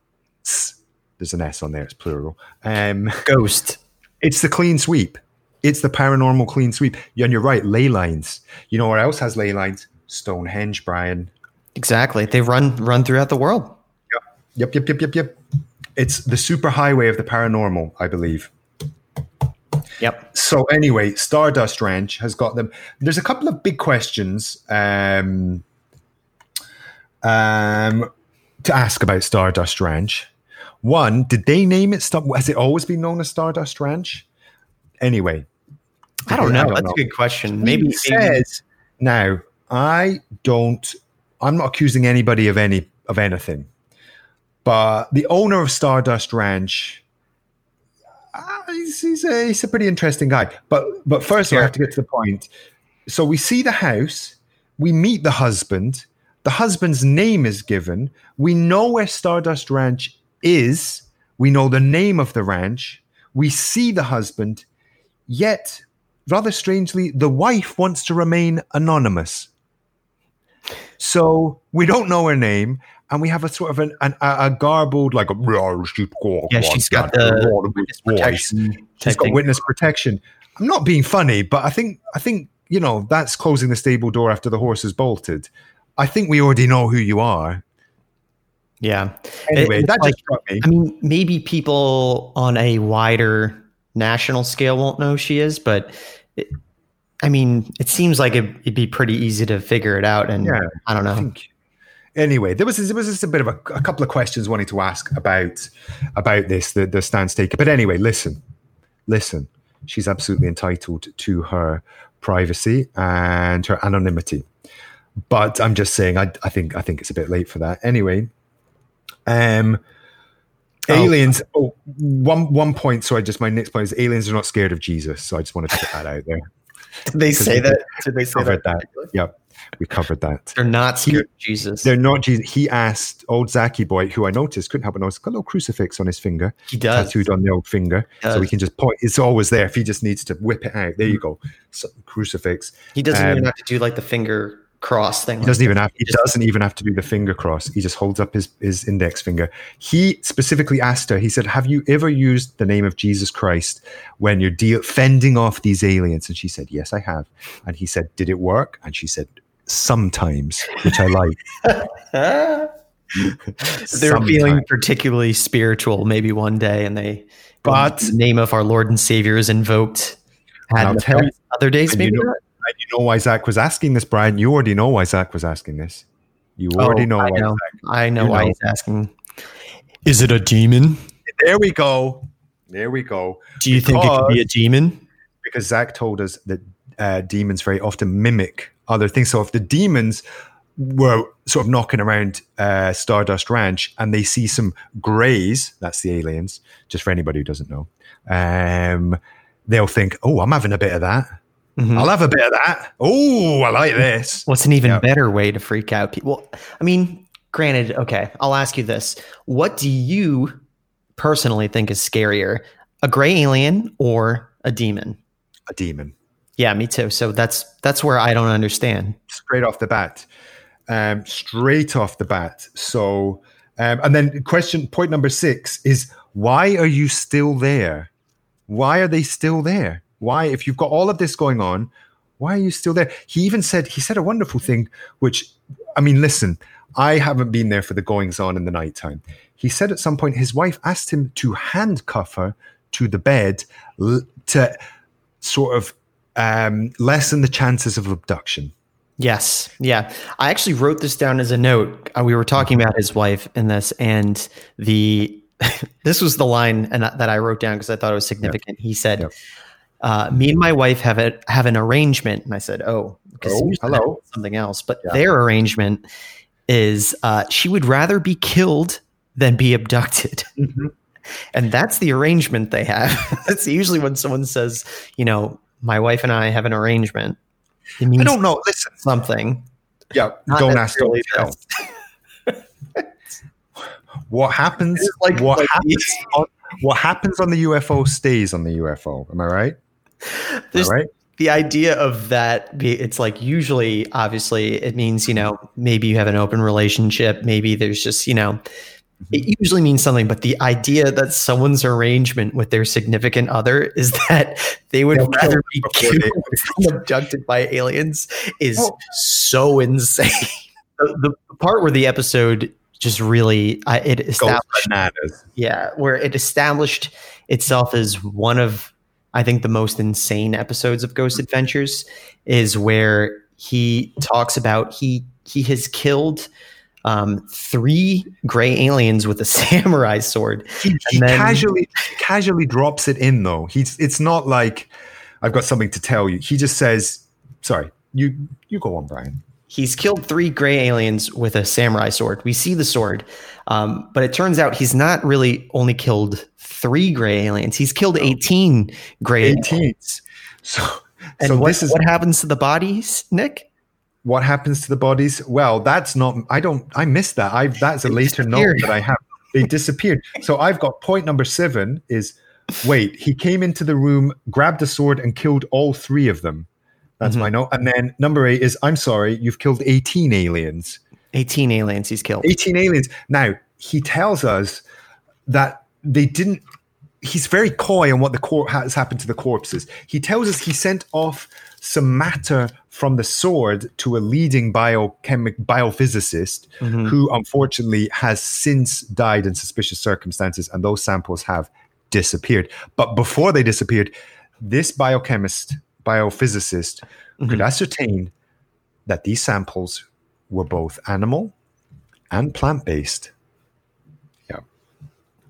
There's an S on there. It's plural. Um, Ghost. it's the clean sweep. It's the paranormal clean sweep. And you're right. Ley lines. You know where else has ley lines? Stonehenge, Brian. Exactly. They run run throughout the world. Yep, yep, yep, yep, yep. It's the super highway of the paranormal, I believe. Yep. So anyway, Stardust Ranch has got them. There's a couple of big questions um, um, to ask about Stardust Ranch. One, did they name it? Has it always been known as Stardust Ranch? Anyway, I don't know. I don't That's know. a good question. maybe maybe says now. I don't. I'm not accusing anybody of any of anything, but the owner of Stardust Ranch. Uh, he's, he's, a, he's a pretty interesting guy. But but first, I Sure. have to get to the point. So we see the house, we meet the husband. The husband's name is given. We know where Stardust Ranch is. We know the name of the ranch. We see the husband. Yet, rather strangely, the wife wants to remain anonymous. So we don't know her name, and we have a sort of an, an, a, a garbled, like a Yeah, she's got the witness protection She's got witness protection. I'm not being funny, but I think I think you know that's closing the stable door after the horse is bolted. I think we already know who you are. Yeah. Anyway, it's that like- just struck me. I mean, maybe people on a wider national scale won't know who she is, but it, I mean, it seems like it, it'd be pretty easy to figure it out. And Yeah, I don't I know. think. Anyway, there was there was just a bit of a, a couple of questions wanting to ask about about this the the stance taken. But anyway, listen, listen. She's absolutely entitled to her privacy and her anonymity. But I'm just saying, I, I think I think it's a bit late for that. Anyway, um, Oh. aliens. Oh, one one point. Sorry, just my next point is aliens are not scared of Jesus. So I just wanted to put that out there. Did they say that? Did they say Covered that? that. Yep, we covered that. They're not scared of Jesus. They're not Jesus. He asked old Zaki boy, who I noticed couldn't help but notice, got a little crucifix on his finger, He does. tattooed on the old finger, so we can just point. It's always there. If he just needs to whip it out, there you go, so, crucifix. He doesn't Um, even have to do like the finger cross thing. He doesn't even have. He just- doesn't even have to do the finger cross. He just holds up his his index finger. He specifically asked her. He said, "Have you ever used the name of Jesus Christ when you're deal fending off these aliens?" And she said, "Yes, I have." And he said, "Did it work?" And she said, "Sometimes," which I like. they were feeling particularly spiritual maybe one day and they But- the name of our lord and savior is invoked had I'll tell effect. other days and you maybe know- And you know why Zak was asking this, Brian? You already know why Zak was asking this. You Oh, already know I why. know. Zak- i know why know. he's asking is it a demon There we go. There we go. do you think it could be a demon Because Zak told us that uh, demons very often mimic other things. So if the demons were sort of knocking around uh, Stardust Ranch and they see some greys, that's the aliens, just for anybody who doesn't know, um, they'll think, oh, I'm having a bit of that. Mhm. I'll have a bit of that. Oh, I like this. what's an even Yeah. better way to freak out people i mean granted okay i'll ask you this what do you personally think is scarier a gray alien or a demon A demon. Yeah me too so that's that's where i don't understand straight off the bat. Um, straight off the bat. So, um, and then question point number six is why are you still there? Why are they still there? Why, if you've got all of this going on, why are you still there? He even said he said a wonderful thing, which I mean, listen, I haven't been there for the goings on in the nighttime. He said at some point his wife asked him to handcuff her to the bed to sort of um, lessen the chances of abduction. Yes. Yeah. I actually wrote this down as a note. Uh, we were talking about his wife in this, and the this was the line and that I wrote down because I thought it was significant. He said, Yep. uh, "Me and my wife have a have an arrangement," and I said, "Oh, because Oh, hello. something else." But Yeah. their arrangement is uh, she would rather be killed than be abducted. And that's the arrangement they have. that's usually when someone says, you know, my wife and I have an arrangement. It means I don't know. Listen, something. yeah, Not don't ask, don't tell. What happens? Like- what like happens? On, what happens on the UFO stays on the UFO. Am I right? There's right? the idea of that it's like usually obviously it means you know maybe you have an open relationship maybe there's just you know it usually means something but the idea that someone's arrangement with their significant other is that they would They'll rather be killed than abducted by aliens is so insane. The, the part where the episode just really I, it established yeah, where it established itself as one of I think the most insane episodes of Ghost Adventures is where he talks about he he has killed um, three gray aliens with a samurai sword. He, he then- casually casually drops it in though. He's it's not like I've got something to tell you. He just says, "Sorry, you you go on, Brian." He's killed three gray aliens with a samurai sword. We see the sword, um, but it turns out he's not really only killed three gray aliens. He's killed eighteen gray aliens. 18. So And so what, this is what happens to the bodies, Nick? What happens to the bodies? Well that's not i don't i missed that. I that's a later note that i have. They disappeared. So i've got point number seven is wait he came into the room grabbed a sword and killed all three of them. That's Mhm. my note. And then number eight is i'm sorry you've killed 18 aliens. 18 aliens he's killed. 18 aliens. Now he tells us that they didn't he's very coy on what the cor- has happened to the corpses. He tells us he sent off some matter from the sword to a leading biochemic biophysicist Mhm. who unfortunately has since died in suspicious circumstances and those samples have disappeared but before they disappeared this biochemist biophysicist could Mhm. ascertain that these samples were both animal and plant-based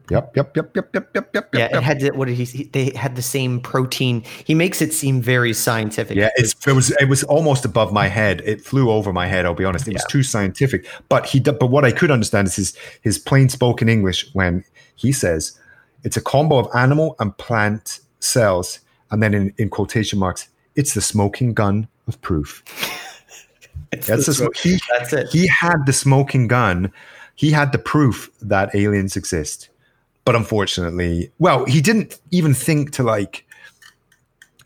yep yep yep yep yep yep yep Yeah, yep, it had to, what did he, he- they had the same protein. He makes it seem very scientific. Yeah, it's, it was it was almost above my head. It flew over my head. I'll be honest. It was too scientific. But he, but what I could understand is his his plain spoken English when he says it's a combo of animal and plant cells, and then in, in quotation marks, it's the smoking gun of proof. That's the he that's it. he had the smoking gun. He had the proof that aliens exist. But unfortunately, well, he didn't even think to like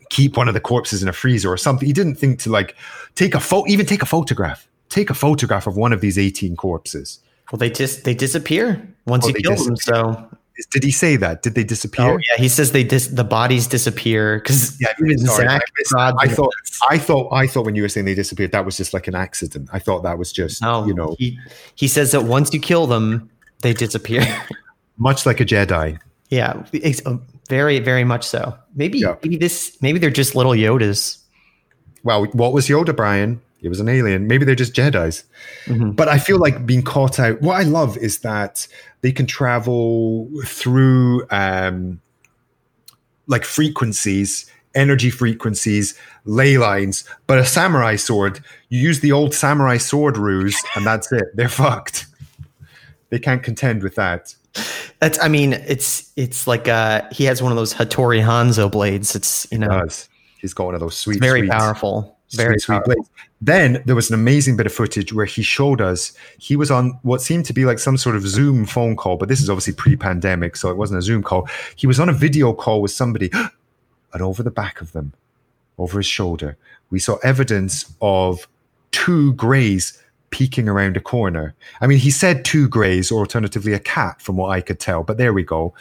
keep one of the corpses in a freezer or something. He didn't think to like take a photo, even take a photograph. Take a photograph of one of these 18 corpses. Well, they just they disappear once Oh, you kill them. So, Did he say that? Did they disappear? oh yeah, he says they dis- the bodies disappear because Yeah, even sorry, I I thought, I thought, I thought when you were saying they disappeared, that was just like an accident. I thought that was just, no, you know, he he says that once you kill them, they disappear. much like a Jedi. yeah, uh, very very much so. Maybe Yeah. maybe this maybe they're just little Yodas. Well, what was Yoda, Brian? He was an alien. Maybe they're just Jedi's. Mhm. But I feel like being caught out. What I love is that they can travel through um, like frequencies, energy frequencies, ley lines. But a samurai sword, you use the old samurai sword ruse, and that's it. They're fucked. They can't contend with that. That's I mean it's it's like uh he has one of those Hattori Hanzo blades. It's you know Does he's got one of those sweet, very sweet, powerful. Very sweet, sweet blades. Then there was an amazing bit of footage where he showed us he was on what seemed to be like some sort of Zoom phone call, but this is obviously pre-pandemic, so it wasn't a Zoom call. He was on a video call with somebody, and over the back of them, over his shoulder, we saw evidence of two greys peeking around a corner. I mean, he said two greys, or alternatively a cat, from what I could tell. But there we go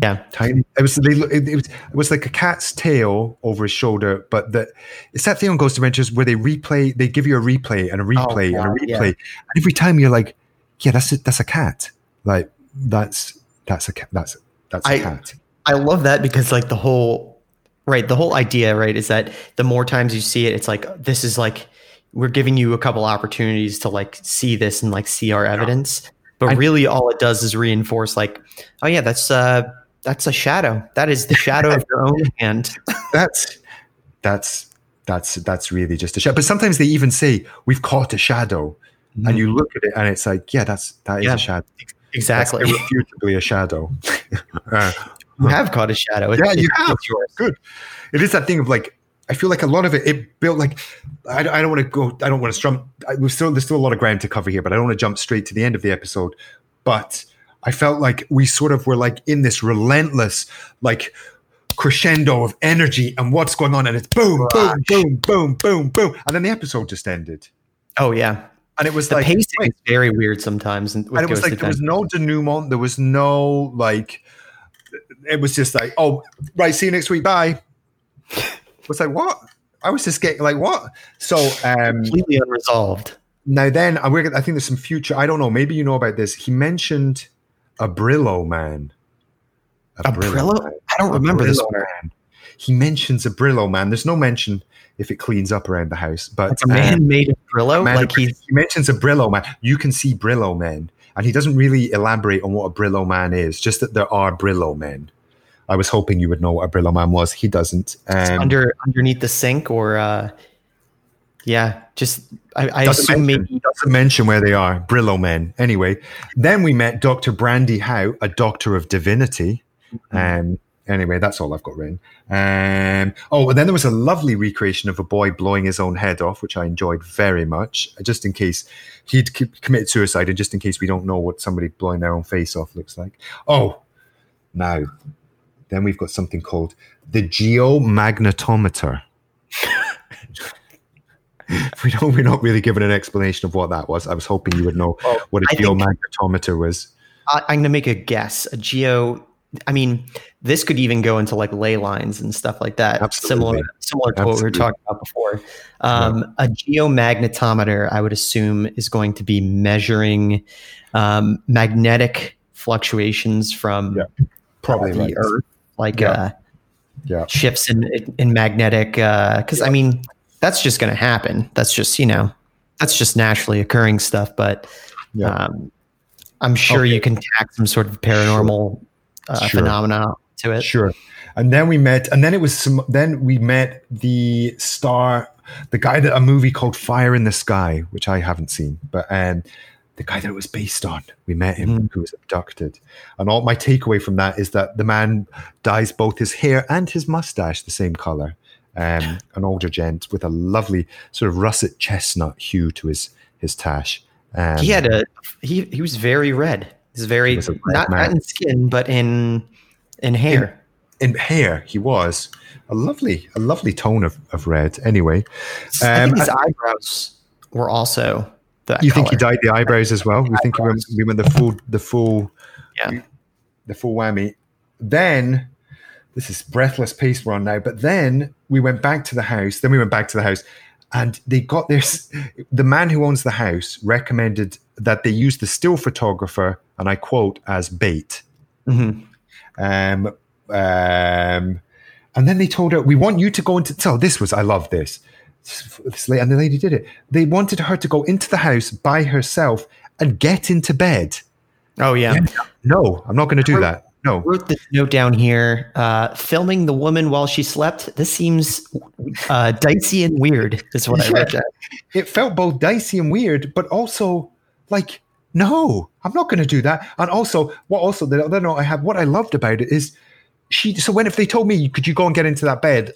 Yeah. tiny. It was they, it, it was it was like a cat's tail over his shoulder, but the it's that thing on Ghost Adventures where they replay, they give you a replay and a oh, replay and a replay, yeah. and every time you're like, yeah, that's a, that's a cat, like that's that's a cat, that's that's a I- cat. I love that because like the whole right, the whole idea, right, is that the more times you see it, it's like this is like we're giving you a couple opportunities to like see this and like see our evidence. But I- really all it does is reinforce like, oh yeah, that's uh that's a shadow. That is the shadow of your own hand. That's that's that's that's really just a shadow. But sometimes they even say we've caught a shadow, and you look at it and it's like, yeah, that's that is Yeah. a shadow. Exactly. That's irrefutably a shadow. Uh, You have caught a shadow. It's, Yeah, you have. yours. good. It is that thing of like I feel like a lot of it it built like I, I don't want to go I don't want to jump I, we're still there's still a lot of ground to cover here but I don't want to jump straight to the end of the episode. But I felt like we sort of were like in this relentless like crescendo of energy and what's going on and it's boom boom boom boom boom boom and then the episode just ended. Oh yeah, and it was the like pacing wait, is very weird sometimes. And, it was like there was no denouement there was no like it was just like oh right see you next week bye was like what I was just getting like what so um completely unresolved. Now then, I I think there's some future. I don't know. Maybe you know about this. He mentioned a Brillo man. A Brillo? man. I don't A remember this Brillo part. man. He mentions a Brillo man. There's no mention if it cleans up around the house, but It's a man um, made of Brillo. man- like he's he mentions a Brillo man. You can see Brillo men, and he doesn't really elaborate on what a Brillo man is. Just that there are Brillo men. I was hoping you would know what a Brillo man was. He doesn't. Um, under underneath the sink, or uh, yeah, just I, I assume mention, maybe doesn't mention where they are. Brillo men. Anyway, then we met Dr. Brandy Howe, a doctor of divinity. Um, anyway, that's all I've got written. Um, oh, and then there was a lovely recreation of a boy blowing his own head off, which I enjoyed very much, just in case he'd c- committed suicide and just in case we don't know what somebody blowing their own face off looks like. Oh, now, then we've got something called the geomagnetometer. we don't, we're not really given an explanation of what that was. I was hoping you would know Well, what a I think- geomagnetometer was. I, I'm going to make a guess. A geo. I mean, this could even go into like ley lines and stuff like that. Absolutely. Similar, similar to what we were talking about before. Um, A geomagnetometer, I would assume, is going to be measuring um, magnetic fluctuations from Yeah, Probably the right. Earth, like Yeah. uh, Yeah. shifts in in magnetic. Because I mean, that's just going to happen. That's just you know, that's just naturally occurring stuff. But Yeah. um, I'm sure Okay. you can tack some sort of paranormal uh, Sure. phenomena to it. Sure. And then we met, and then it was some. Then we met the star, the guy that a movie called Fire in the Sky, which I haven't seen, but um, the guy that it was based on. We met him, Mhm. who was abducted, and all my takeaway from that is that the man dyes both his hair and his mustache the same color. Um, an older gent with a lovely sort of russet chestnut hue to his his tash. Um, He had a he he was very red. He's very He not, not in skin, but in in hair. in hair. He was a lovely, a lovely tone of, of red. Anyway, Um, his eyebrows were also that. you think he dyed the eyebrows as well? We think we went, we went the full, the full, Yeah. the full whammy. Then this is breathless pace we're on now. But then we went back to the house. Then we went back to the house, and they got this. The man who owns the house recommended that they use the still photographer, and I quote, as bait. Mhm. Um, um, and then they told her, "We want you to go into." So this was, I love this. And the lady did it. They wanted her to go into the house by herself and get into bed. Oh yeah. No, I'm not going to do that. No, wrote this note down here. Uh, filming the woman while she slept. This seems uh, dicey and weird. Is what I wrote. down. it felt both dicey and weird, but also like, no, I'm not going to do that. And also, what also the other note I have, what I loved about it is she. So when if they told me, could you go and get into that bed?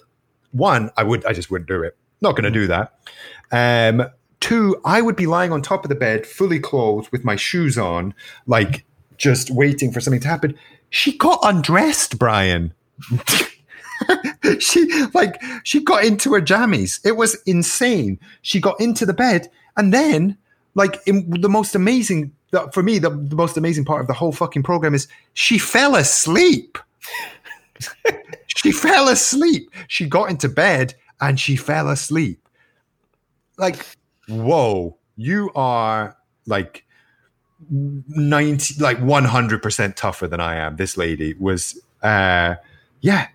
One, I would, I just wouldn't do it. Not going to do that. Um, two, I would be lying on top of the bed, fully clothed, with my shoes on, like just waiting for something to happen. She got undressed, Brian. she like she got into her jammies. It was insane. She got into the bed and then like in the most amazing for me the, the most amazing part of the whole fucking program is she fell asleep. she fell asleep. She got into bed and she fell asleep. Like whoa, you are like 90 like 100% tougher than I am. This lady was uh yeah,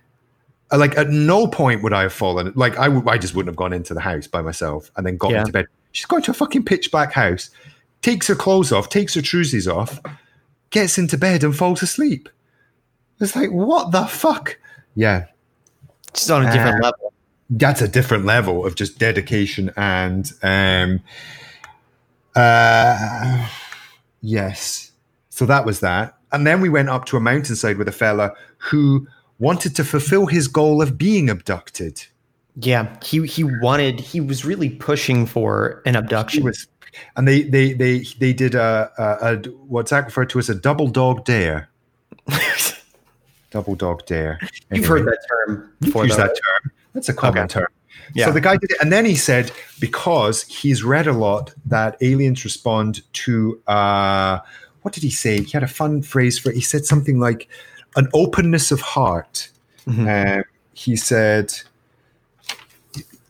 Uh, like at no point would I have fallen. Like I, w- I just wouldn't have gone into the house by myself and then got Yeah. into bed. She's going to a fucking pitch black house, takes her clothes off, takes her truesies off, gets into bed and falls asleep. It's like what the fuck? Yeah, she's on a different Uh, level. That's a different level of just dedication and um uh yes so that was that and then we went up to a mountainside with a fella who wanted to fulfill his goal of being abducted Yeah, he he wanted he was really pushing for an abduction. was, and they they they they did a, a, a what's that referred to as a double dog dare. Double dog dare. You've heard that term before. use that term. That's a common Okay. term. Yeah. So the guy did it, and then he said because he's read a lot that aliens respond to uh, what did he say? He had a fun phrase for it. He said something like an openness of heart. Mhm. Um, he said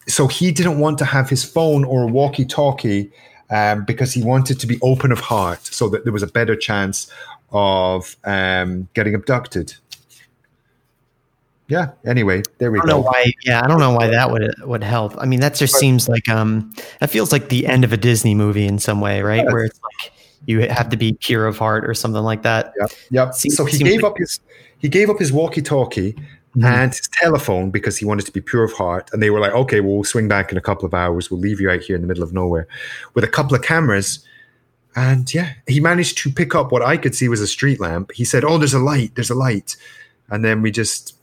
so he didn't want to have his phone or a walkie-talkie um, because he wanted to be open of heart, so that there was a better chance of um, getting abducted. Yeah. Anyway, there we I don't go. know why. Yeah, I don't know why that would would help. I mean, that just seems like um, that feels like the end of a Disney movie in some way, right? Yes. Where it's like you have to be pure of heart or something like that. Yep. Yep. Seems- so he gave like- up his he gave up his walkie-talkie Mhm. and his telephone because he wanted to be pure of heart. And they were like, "Okay, well, we'll swing back in a couple of hours. We'll leave you out here in the middle of nowhere with a couple of cameras." And yeah, he managed to pick up what I could see was a street lamp. He said, "Oh, there's a light. There's a light." And then we just,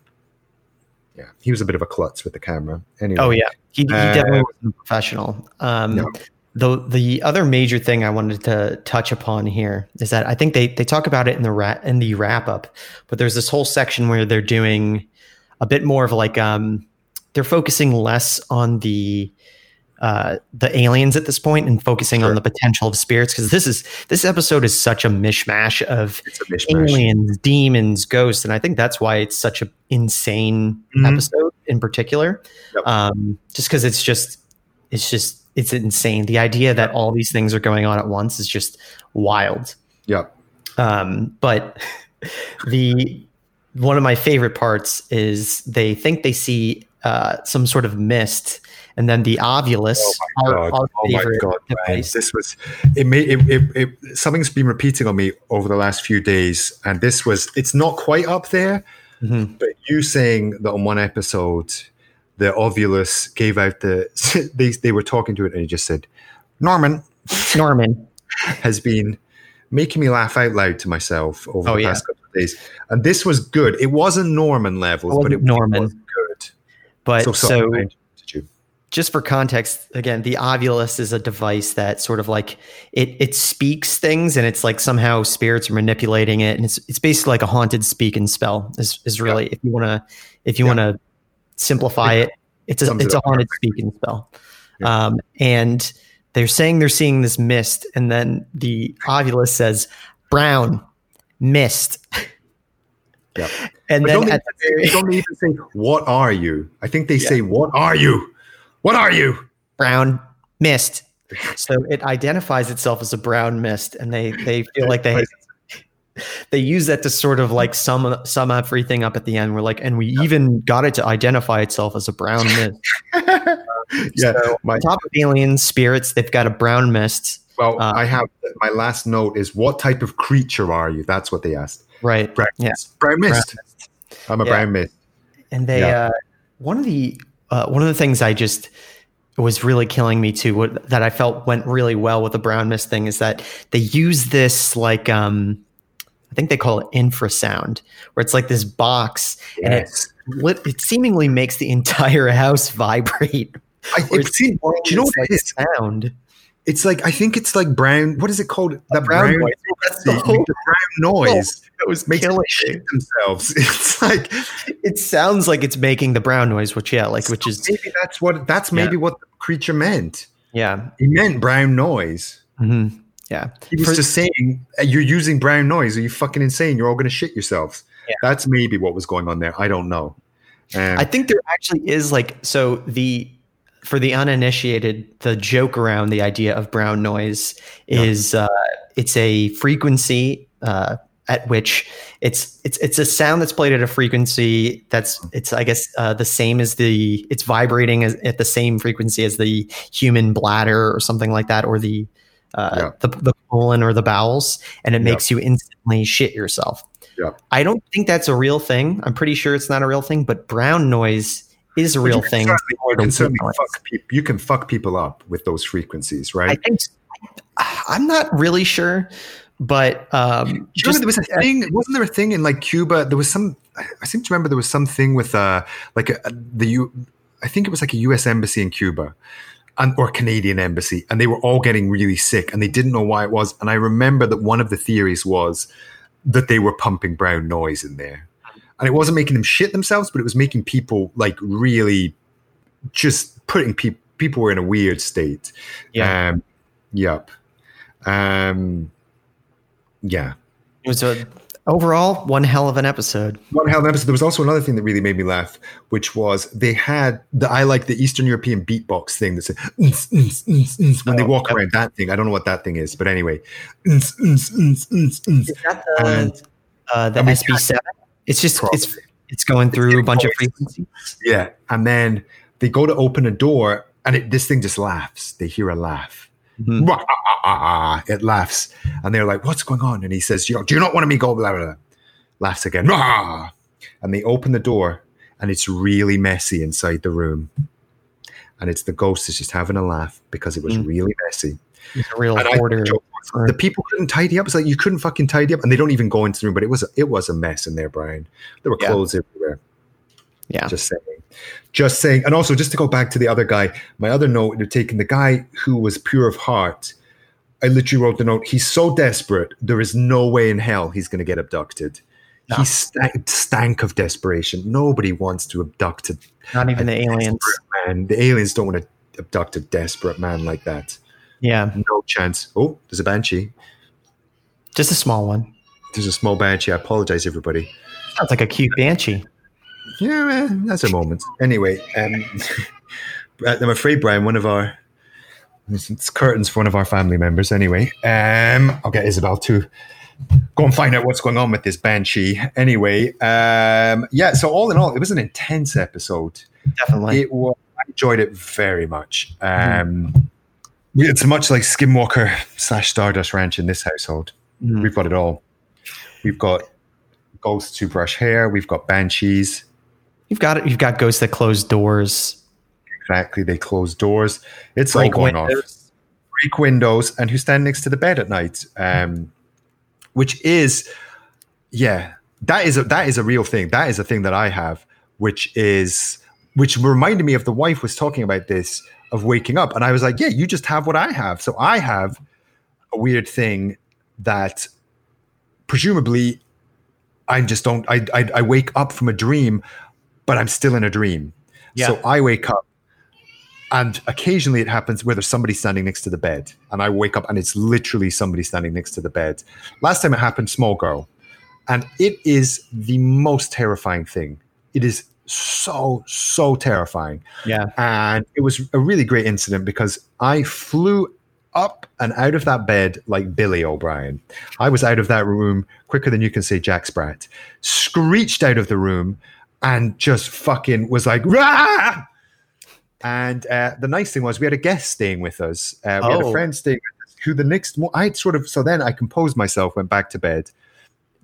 yeah, he was a bit of a klutz with the camera. Anyway, Oh yeah, he, he Uh, definitely wasn't a professional. Um, No. The the other major thing I wanted to touch upon here is that I think they they talk about it in the ra- in the wrap up, but there's this whole section where they're doing a bit more of like um they're focusing less on the uh the aliens at this point and focusing on the potential of spirits because this is this episode is such a mishmash of a mishmash. aliens, demons, ghosts, and I think that's why it's such a insane Mhm. episode in particular. Yep. Um, just because it's just, it's just, it's insane. The idea that all these things are going on at once is just wild. Yeah, Um, but the one of my favorite parts is they think they see uh, some sort of mist, and then the ovilus, Oh our, God. our Oh my God, This was it. Made it, it, it. Something's been repeating on me over the last few days, and this was. It's not quite up there, Mhm. but you saying that on one episode, the ovilus gave out the. They they were talking to it, and he just said, "Norman Norman. has been." Making me laugh out loud to myself over Oh, the yeah. past couple of days, and this was good. It wasn't Norman levels, but it Norman. was good. But so, so, sorry, I interrupted you. Just for context, again, the ovilus is a device that sort of like it it speaks things, and it's like somehow spirits are manipulating it, and it's it's basically like a haunted speak and spell. Is is really if you want to if you Yeah. want to simplify it, it's a Sums it it's a up haunted speak and spell. Yeah. Um, and they're saying they're seeing this mist, and then the ovilus says brown mist. Yep. And But then don't, at they, the very, don't they even say, What are you? I think they Yeah. say, What are you? What are you? brown mist. So it identifies itself as a brown mist, and they they feel like they they use that to sort of like sum sum everything up at the end. We're like, and we even got it to identify itself as a brown mist. yeah. So my, top of aliens, spirits, they've got a brown mist. well, uh, I have my last note is, What type of creature are you? That's what they asked. Right. Brown Yeah. mist. Brown mist. I'm a Yeah. brown mist. and they Yeah. uh, one of the uh, one of the things I just was really killing me too what, that I felt went really well with the brown mist thing is that they use this like um I think they call it infrasound where it's like this box and it lit, it seemingly makes the entire house vibrate. I, it, do you know what it is? sound? It's like, I think it's like brown. What is it called? That brown brown, noise. That's the the, whole- the brown noise It was makes them killing shit themselves. It's like, It sounds like it's making the brown noise, which yeah, like which is maybe that's what, that's maybe what the creature meant. yeah, He meant brown noise. hmm yeah. He was For- just saying, "Uh, "You're using brown noise. Are you fucking insane? You're all going to shit yourselves." Yeah. That's maybe what was going on there. I don't know. Um, I think there actually is like so the for the uninitiated, the joke around the idea of brown noise Yeah. is uh, it's a frequency uh, at which it's it's it's a sound that's played at a frequency that's it's I guess uh, the same as the it's vibrating as, at the same frequency as the human bladder or something like that or the uh, Yeah. the, the colon or the bowels and it Yeah. makes you instantly shit yourself. Yeah. I don't think that's a real thing. I'm pretty sure it's not a real thing, but brown noise is a real thing. You can certainly fuck people. You can fuck people up with those frequencies, I right? think I'm not really sure, but um, there was a thing? Wasn't there a thing in like Cuba? There was some. I seem to remember there was something with uh like a, the U. I think it was like a U.S. embassy in Cuba, and or Canadian embassy, and they were all getting really sick, and they didn't know why it was. And I remember that one of the theories was that they were pumping brown noise in there, and it wasn't making them shit themselves, but it was making people like really just putting people people were in a weird state. Yeah. Um, yep. Um, yeah. It was a overall one hell of an episode. One hell of an episode. There was also another thing that really made me laugh, which was they had the I like the Eastern European beatbox thing that said "Uns, uns, uns, uns," when they Oh, walk yep. around. That thing, I don't know what that thing is, but anyway. Is that And- the uh, the SB seven? It's just it's Probably. it's going through a bunch of frequencies. yeah, and then they go to open a door, and it, this thing just laughs. They hear a laugh. Mhm. Wah, ah, ah, ah. It laughs, and they're like, "What's going on?" And he says, "You know, do you not want me to go?" Blah, blah, blah. Laughs again, Wah! and they open the door, and it's really messy inside the room, and it's the ghost is just having a laugh because it was Mm. really messy. It's a real And I- hoarder. the people couldn't tidy up. It's like you couldn't fucking tidy up, and they don't even go into the room. But it was it was a mess in there, Brian. There were Yeah. clothes everywhere. Yeah. Just saying. Just saying. And also, just to go back to the other guy, my other note, they're taking the guy who was pure of heart. I literally wrote the note. He's so desperate. There is no way in hell he's going to get abducted. No. He stank, stank of desperation. Nobody wants to abduct a Not even the aliens. desperate man. The aliens don't want to abduct a desperate man like that. Yeah. No chance. Oh, there's a banshee. Just a small one. There's a small banshee. I apologize, everybody. Sounds like a cute banshee. Yeah, that's a moment. Anyway, um, I'm afraid, Brian, one of our it's, curtains for one of our family members. Anyway, um, I'll get Isabel to go and find out what's going on with this banshee. Anyway, um, yeah. So all in all, it was an intense episode. Definitely. It was. I enjoyed it very much. Um, It's much like Skinwalker slash Stardust Ranch in this household. Mhm. We've got it all. We've got ghosts who brush hair. We've got banshees. You've got it. You've got ghosts that close doors. Exactly. They close doors. It's all break going off. windows. Break windows and who stand next to the bed at night. Um, which is, yeah, that is a, that is a real thing. That is a thing that I have, which is which reminded me of the wife was talking about this of waking up, and I was like, yeah, you just have what I have. So I have a weird thing that presumably I just don't. I I, I wake up from a dream, but I'm still in a dream. Yeah. So I wake up and occasionally it happens where there's somebody standing next to the bed and i wake up and it's literally somebody standing next to the bed last time it happened small girl and it is the most terrifying thing it is so so terrifying Yeah. and it was a really great incident because i flew up and out of that bed like billy o'brien i was out of that room quicker than you can say jack sprat screeched out of the room and just fucking was like Rah! And uh, the nice thing was we had a guest staying with us. Uh, we had a Oh. friend staying with us who the next mo- I sort of so then I composed myself, went back to bed,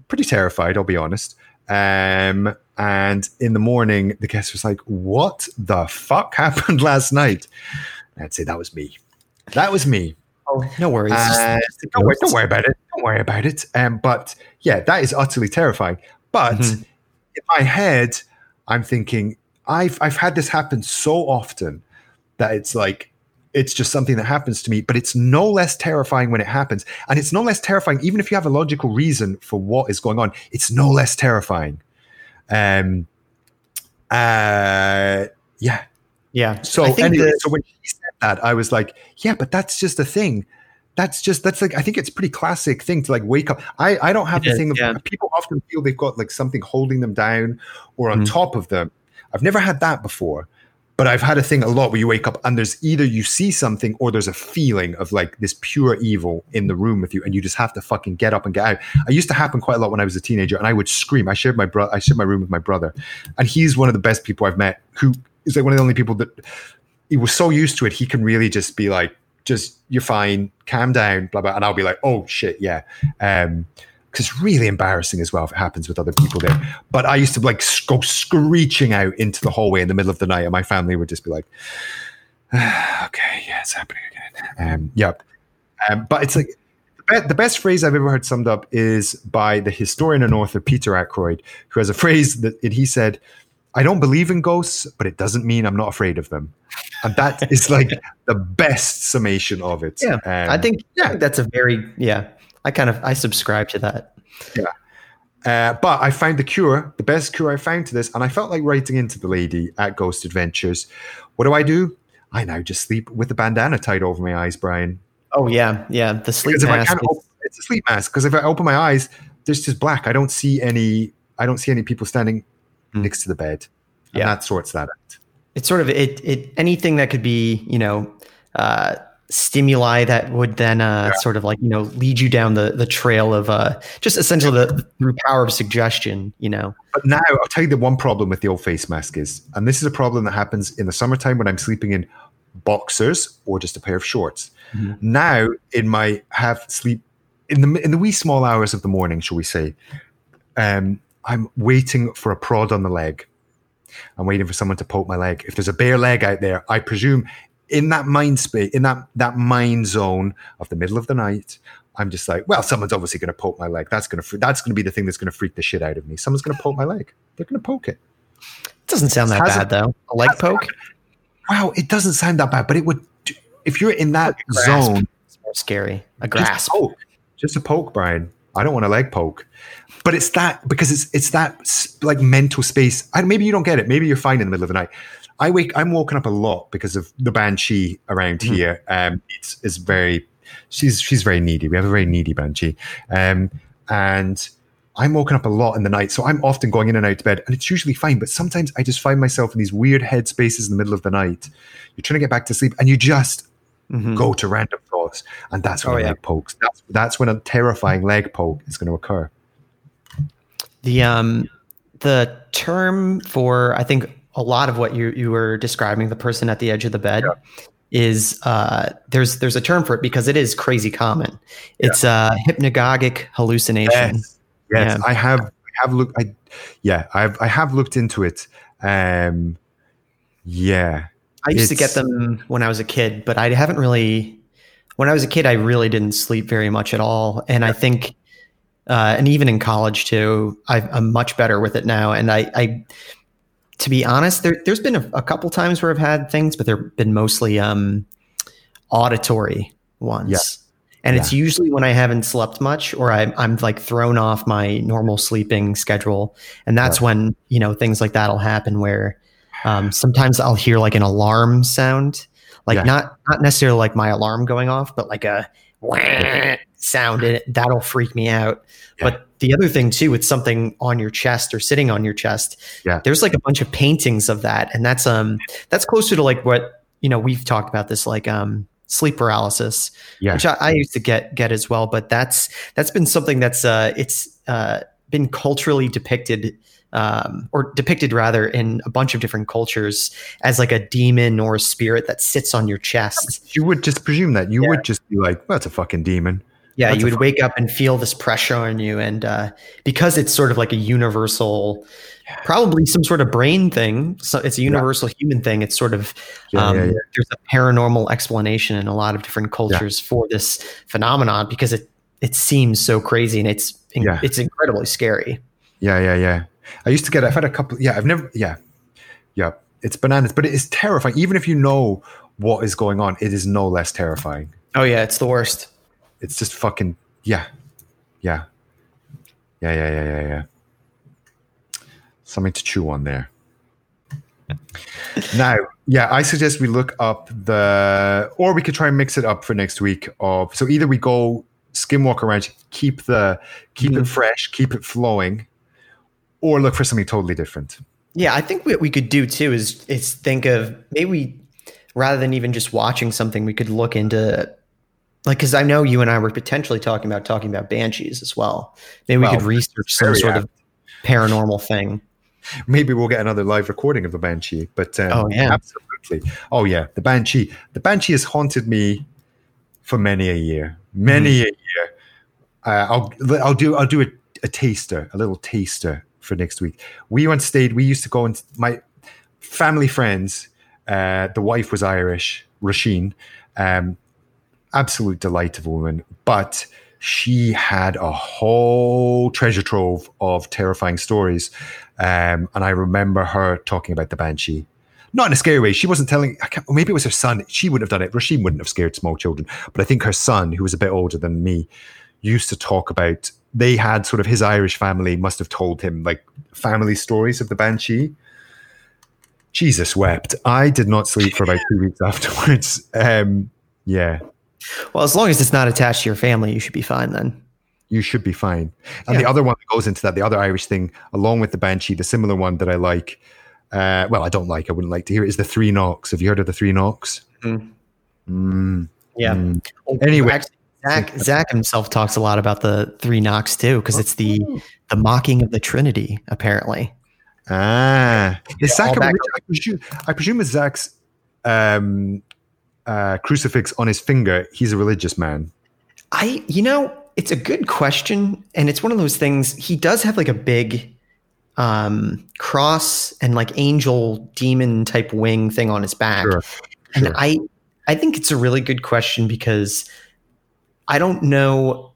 pretty terrified, I'll be honest. Um, and in the morning, the guest was like, "What the fuck happened last night?" And I'd say that was me. That was me. Oh, no worries. Uh, don't, worry, don't worry about it. Don't worry about it. Um, but yeah, that is utterly terrifying. But Mhm. in my head, I'm thinking I've I've had this happen so often that it's like it's just something that happens to me. But it's no less terrifying when it happens, and it's no less terrifying even if you have a logical reason for what is going on. It's no less terrifying. Um. Uh. Yeah. Yeah. So I think anyway, that- so when he said that, I was like, yeah, but that's just a thing. That's just that's like I think it's a pretty classic thing to like wake up. I I don't have It the is, thing of yeah. people often feel they've got like something holding them down or on Mhm. top of them. I've never had that before, but I've had a thing a lot where you wake up and there's either you see something or there's a feeling of like this pure evil in the room with you, and you just have to fucking get up and get out. I used to happen quite a lot when I was a teenager, and I would scream. I shared my bro- I shared my room with my brother, and he's one of the best people I've met. Who is like one of the only people that he was so used to it, he can really just be like, just you're fine, calm down, blah blah, and I'll be like, oh shit, yeah. Um, because it's really embarrassing as well if it happens with other people there. But I used to like go screeching out into the hallway in the middle of the night, and my family would just be like, "Okay, yeah, it's happening again." Um, yep. Um, but it's like the best phrase I've ever heard summed up is by the historian and author Peter Ackroyd, who has a phrase that and he said, I don't believe in ghosts, but it doesn't mean I'm not afraid of them. And that is like the best summation of it. Yeah, Um, I think yeah. yeah, that's a very yeah. I kind of I subscribe to that. Uh, but I found the cure, the best cure I found to this, and I felt like writing into the lady at Ghost Adventures. What do I do? I now just sleep with the bandana tied over my eyes, Brian. Oh yeah, yeah. The sleep Because if I mask. can't, is- op- it's a sleep mask. Because if I open my eyes, there's just black. I don't see any. I don't see any people standing Hmm. next to the bed. And Yeah. that sorts that out. it's sort of it it anything that could be you know uh stimuli that would then uh sort of like you know lead you down the the trail of uh just essentially the through power of suggestion you know But now I'll tell you the one problem with the old face mask is, and this is a problem that happens in the summertime when I'm sleeping in boxers or just a pair of shorts. Mhm. Now in my have sleep in the in the wee small hours of the morning, shall we say, um, I'm waiting for a prod on the leg. I'm waiting for someone to poke my leg. If there's a bare leg out there, I presume in that mind space, in that that mind zone of the middle of the night, I'm just like, well, someone's obviously going to poke my leg. That's going to that's going to be the thing that's going to freak the shit out of me. Someone's going to poke my leg. They're going to poke it. it doesn't sound that Has bad it- though a leg poke Wow, it doesn't sound that bad, but it would. If you're in that grasp. zone, it's more scary a just a poke, just a poke, Brian. I don't want a leg poke, but it's that because it's it's that like mental space. And maybe you don't get it. Maybe you're fine in the middle of the night. I wake. I'm woken up a lot because of the banshee around Mhm. here. Um, it's is very. She's she's very needy. We have a very needy banshee, um, and I'm woken up a lot in the night. So I'm often going in and out of bed, and it's usually fine. But sometimes I just find myself in these weird head spaces in the middle of the night. You're trying to get back to sleep, and you just Mhm. go to random thoughts, and that's when Oh, a yeah. leg pokes. That's that's when a terrifying leg poke is going to occur. the um the term for i think a lot of what you you were describing the person at the edge of the bed is uh there's there's a term for it because it is crazy common it's a hypnagogic hallucination Yes, yes, Yeah. I have. I have looked. I yeah, I've I have looked into it. Um, yeah, i used to get them when i was a kid but i haven't really when i was a kid i really didn't sleep very much at all and i think uh, and even in college too I, i'm much better with it now and i, I to be honest there, there's been a, a couple times where i've had things but they've been mostly um, auditory ones Yeah. and it's usually when i haven't slept much or I'm, I'm like thrown off my normal sleeping schedule and that's Right. when you know things like that'll happen where um, sometimes i'll hear like an alarm sound like Yeah. not not necessarily like my alarm going off but like a sound and that'll freak me out Yeah. but the other thing too with something on your chest or sitting on your chest Yeah. there's like a bunch of paintings of that and that's um that's closer to like what you know we've talked about this like um sleep paralysis yeah, which I, I used to get get as well but that's that's been something that's uh it's uh been culturally depicted um, or depicted rather in a bunch of different cultures as like a demon or a spirit that sits on your chest. you would just presume that you Yeah. would just be like, well, that's a fucking demon. Yeah, That's you would wake up and feel this pressure on you, and uh, because it's sort of like a universal, probably some sort of brain thing. So it's a universal human thing. It's sort of Yeah, um, yeah, yeah. there's a paranormal explanation in a lot of different cultures for this phenomenon because it it seems so crazy and it's Yeah. it's incredibly scary. Yeah, yeah, yeah. I used to get. I've had a couple. Yeah, I've never. Yeah, yeah. It's bananas, but it is terrifying. Even if you know what is going on, it is no less terrifying. Oh yeah, it's the worst. It's just fucking. Yeah, yeah, yeah, yeah, yeah, yeah, yeah. Something to chew on there. now, yeah, I suggest we look up the, or we could try and mix it up for next week. Of so either we go skinwalker ranch, keep the, keep it Mhm. fresh, keep it flowing, or look for something totally different. Yeah, I think what we could do too is is think of maybe rather than even just watching something, we could look into like because I know you and I were potentially talking about talking about banshees as well. Maybe we could research some sort of paranormal thing. Maybe we'll get another live recording of the Banshee. But um, Oh, yeah. absolutely. Oh yeah, the Banshee. The Banshee has haunted me for many a year. Many Mm-hmm. a year. Uh, I'll I'll do I'll do a, a taster, a little taster for next week. We once stayed. We used to go and my family friends. Uh, the wife was Irish, Rasheen. Um, absolute delight of a woman, but she had a whole treasure trove of terrifying stories. Um, and I remember her talking about the banshee. Not in a scary way. She wasn't telling. Maybe it was her son. She wouldn't have done it. Rasheen wouldn't have scared small children. But I think her son, who was a bit older than me, used to talk about. They had sort of his Irish family must have told him like family stories of the banshee. Jesus wept. I did not sleep for about two weeks afterwards. Um, yeah, Well, as long as it's not attached to your family, you should be fine then. you should be fine. And the other one that goes into that, the other Irish thing, along with the Banshee, the similar one that I like, uh, well, I don't like, I wouldn't like to hear, it, is the Three Knocks. Have you heard of the Three Knocks? Mhm. Mm, Yeah. mm. Anyway. Actually, Zak Zak himself talks a lot about the three knocks too, because it's the the mocking of the Trinity. Apparently, Ah, is all Zak, a I presume, I presume with Zak's um, uh, crucifix on his finger, he's a religious man. I you know it's a good question, and it's one of those things. He does have like a big um cross and like angel demon type wing thing on his back. Sure, And sure. I I think it's a really good question because I don't know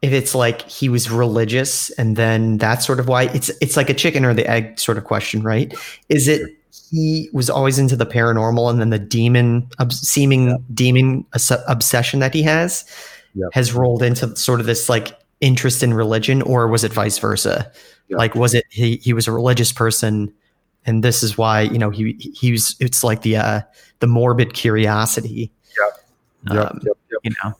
if it's like he was religious and then that's sort of why it's it's like a chicken or the egg sort of question, right? Is it he was always into the paranormal and then the demon ob- seeming demon obs- obsession that he has Yep. has rolled into sort of this like interest in religion or was it vice versa? Yep. Like was it he he was a religious person and this is why, you know, he he was it's like the uh the morbid curiosity. Yep, Um, yep, yep. You know,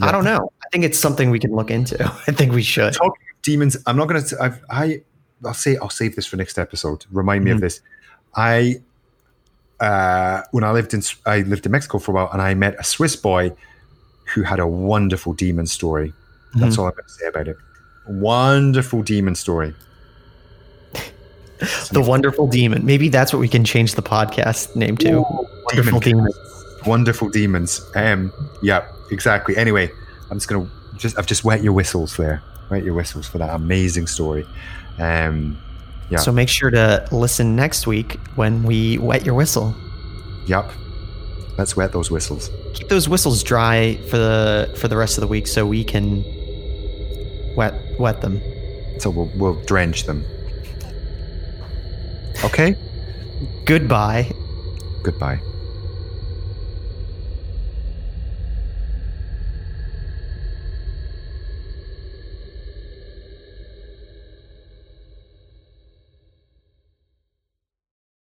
I don't know. I think it's something we can look into. I think we should. talking of demons, I'm not going to. I've, I I'll say I'll save this for next episode. Remind me of Mhm. this. I uh, when I lived in I lived in Mexico for a while, and I met a Swiss boy who had a wonderful demon story. That's all I'm going to say about it. Wonderful demon story. The wonderful demon. Maybe that's what we can change the podcast name to. Ooh, wonderful demon. demon. Wonderful demons. Um, yeah, exactly. Anyway, I'm just gonna just I've just wet your whistles there. Wet your whistles for that amazing story. Um, Yeah. So make sure to listen next week when we wet your whistle. yep. Let's wet those whistles. Keep those whistles dry for the for the rest of the week so we can wet wet them. So we'll we'll drench them. Okay. Goodbye. Goodbye.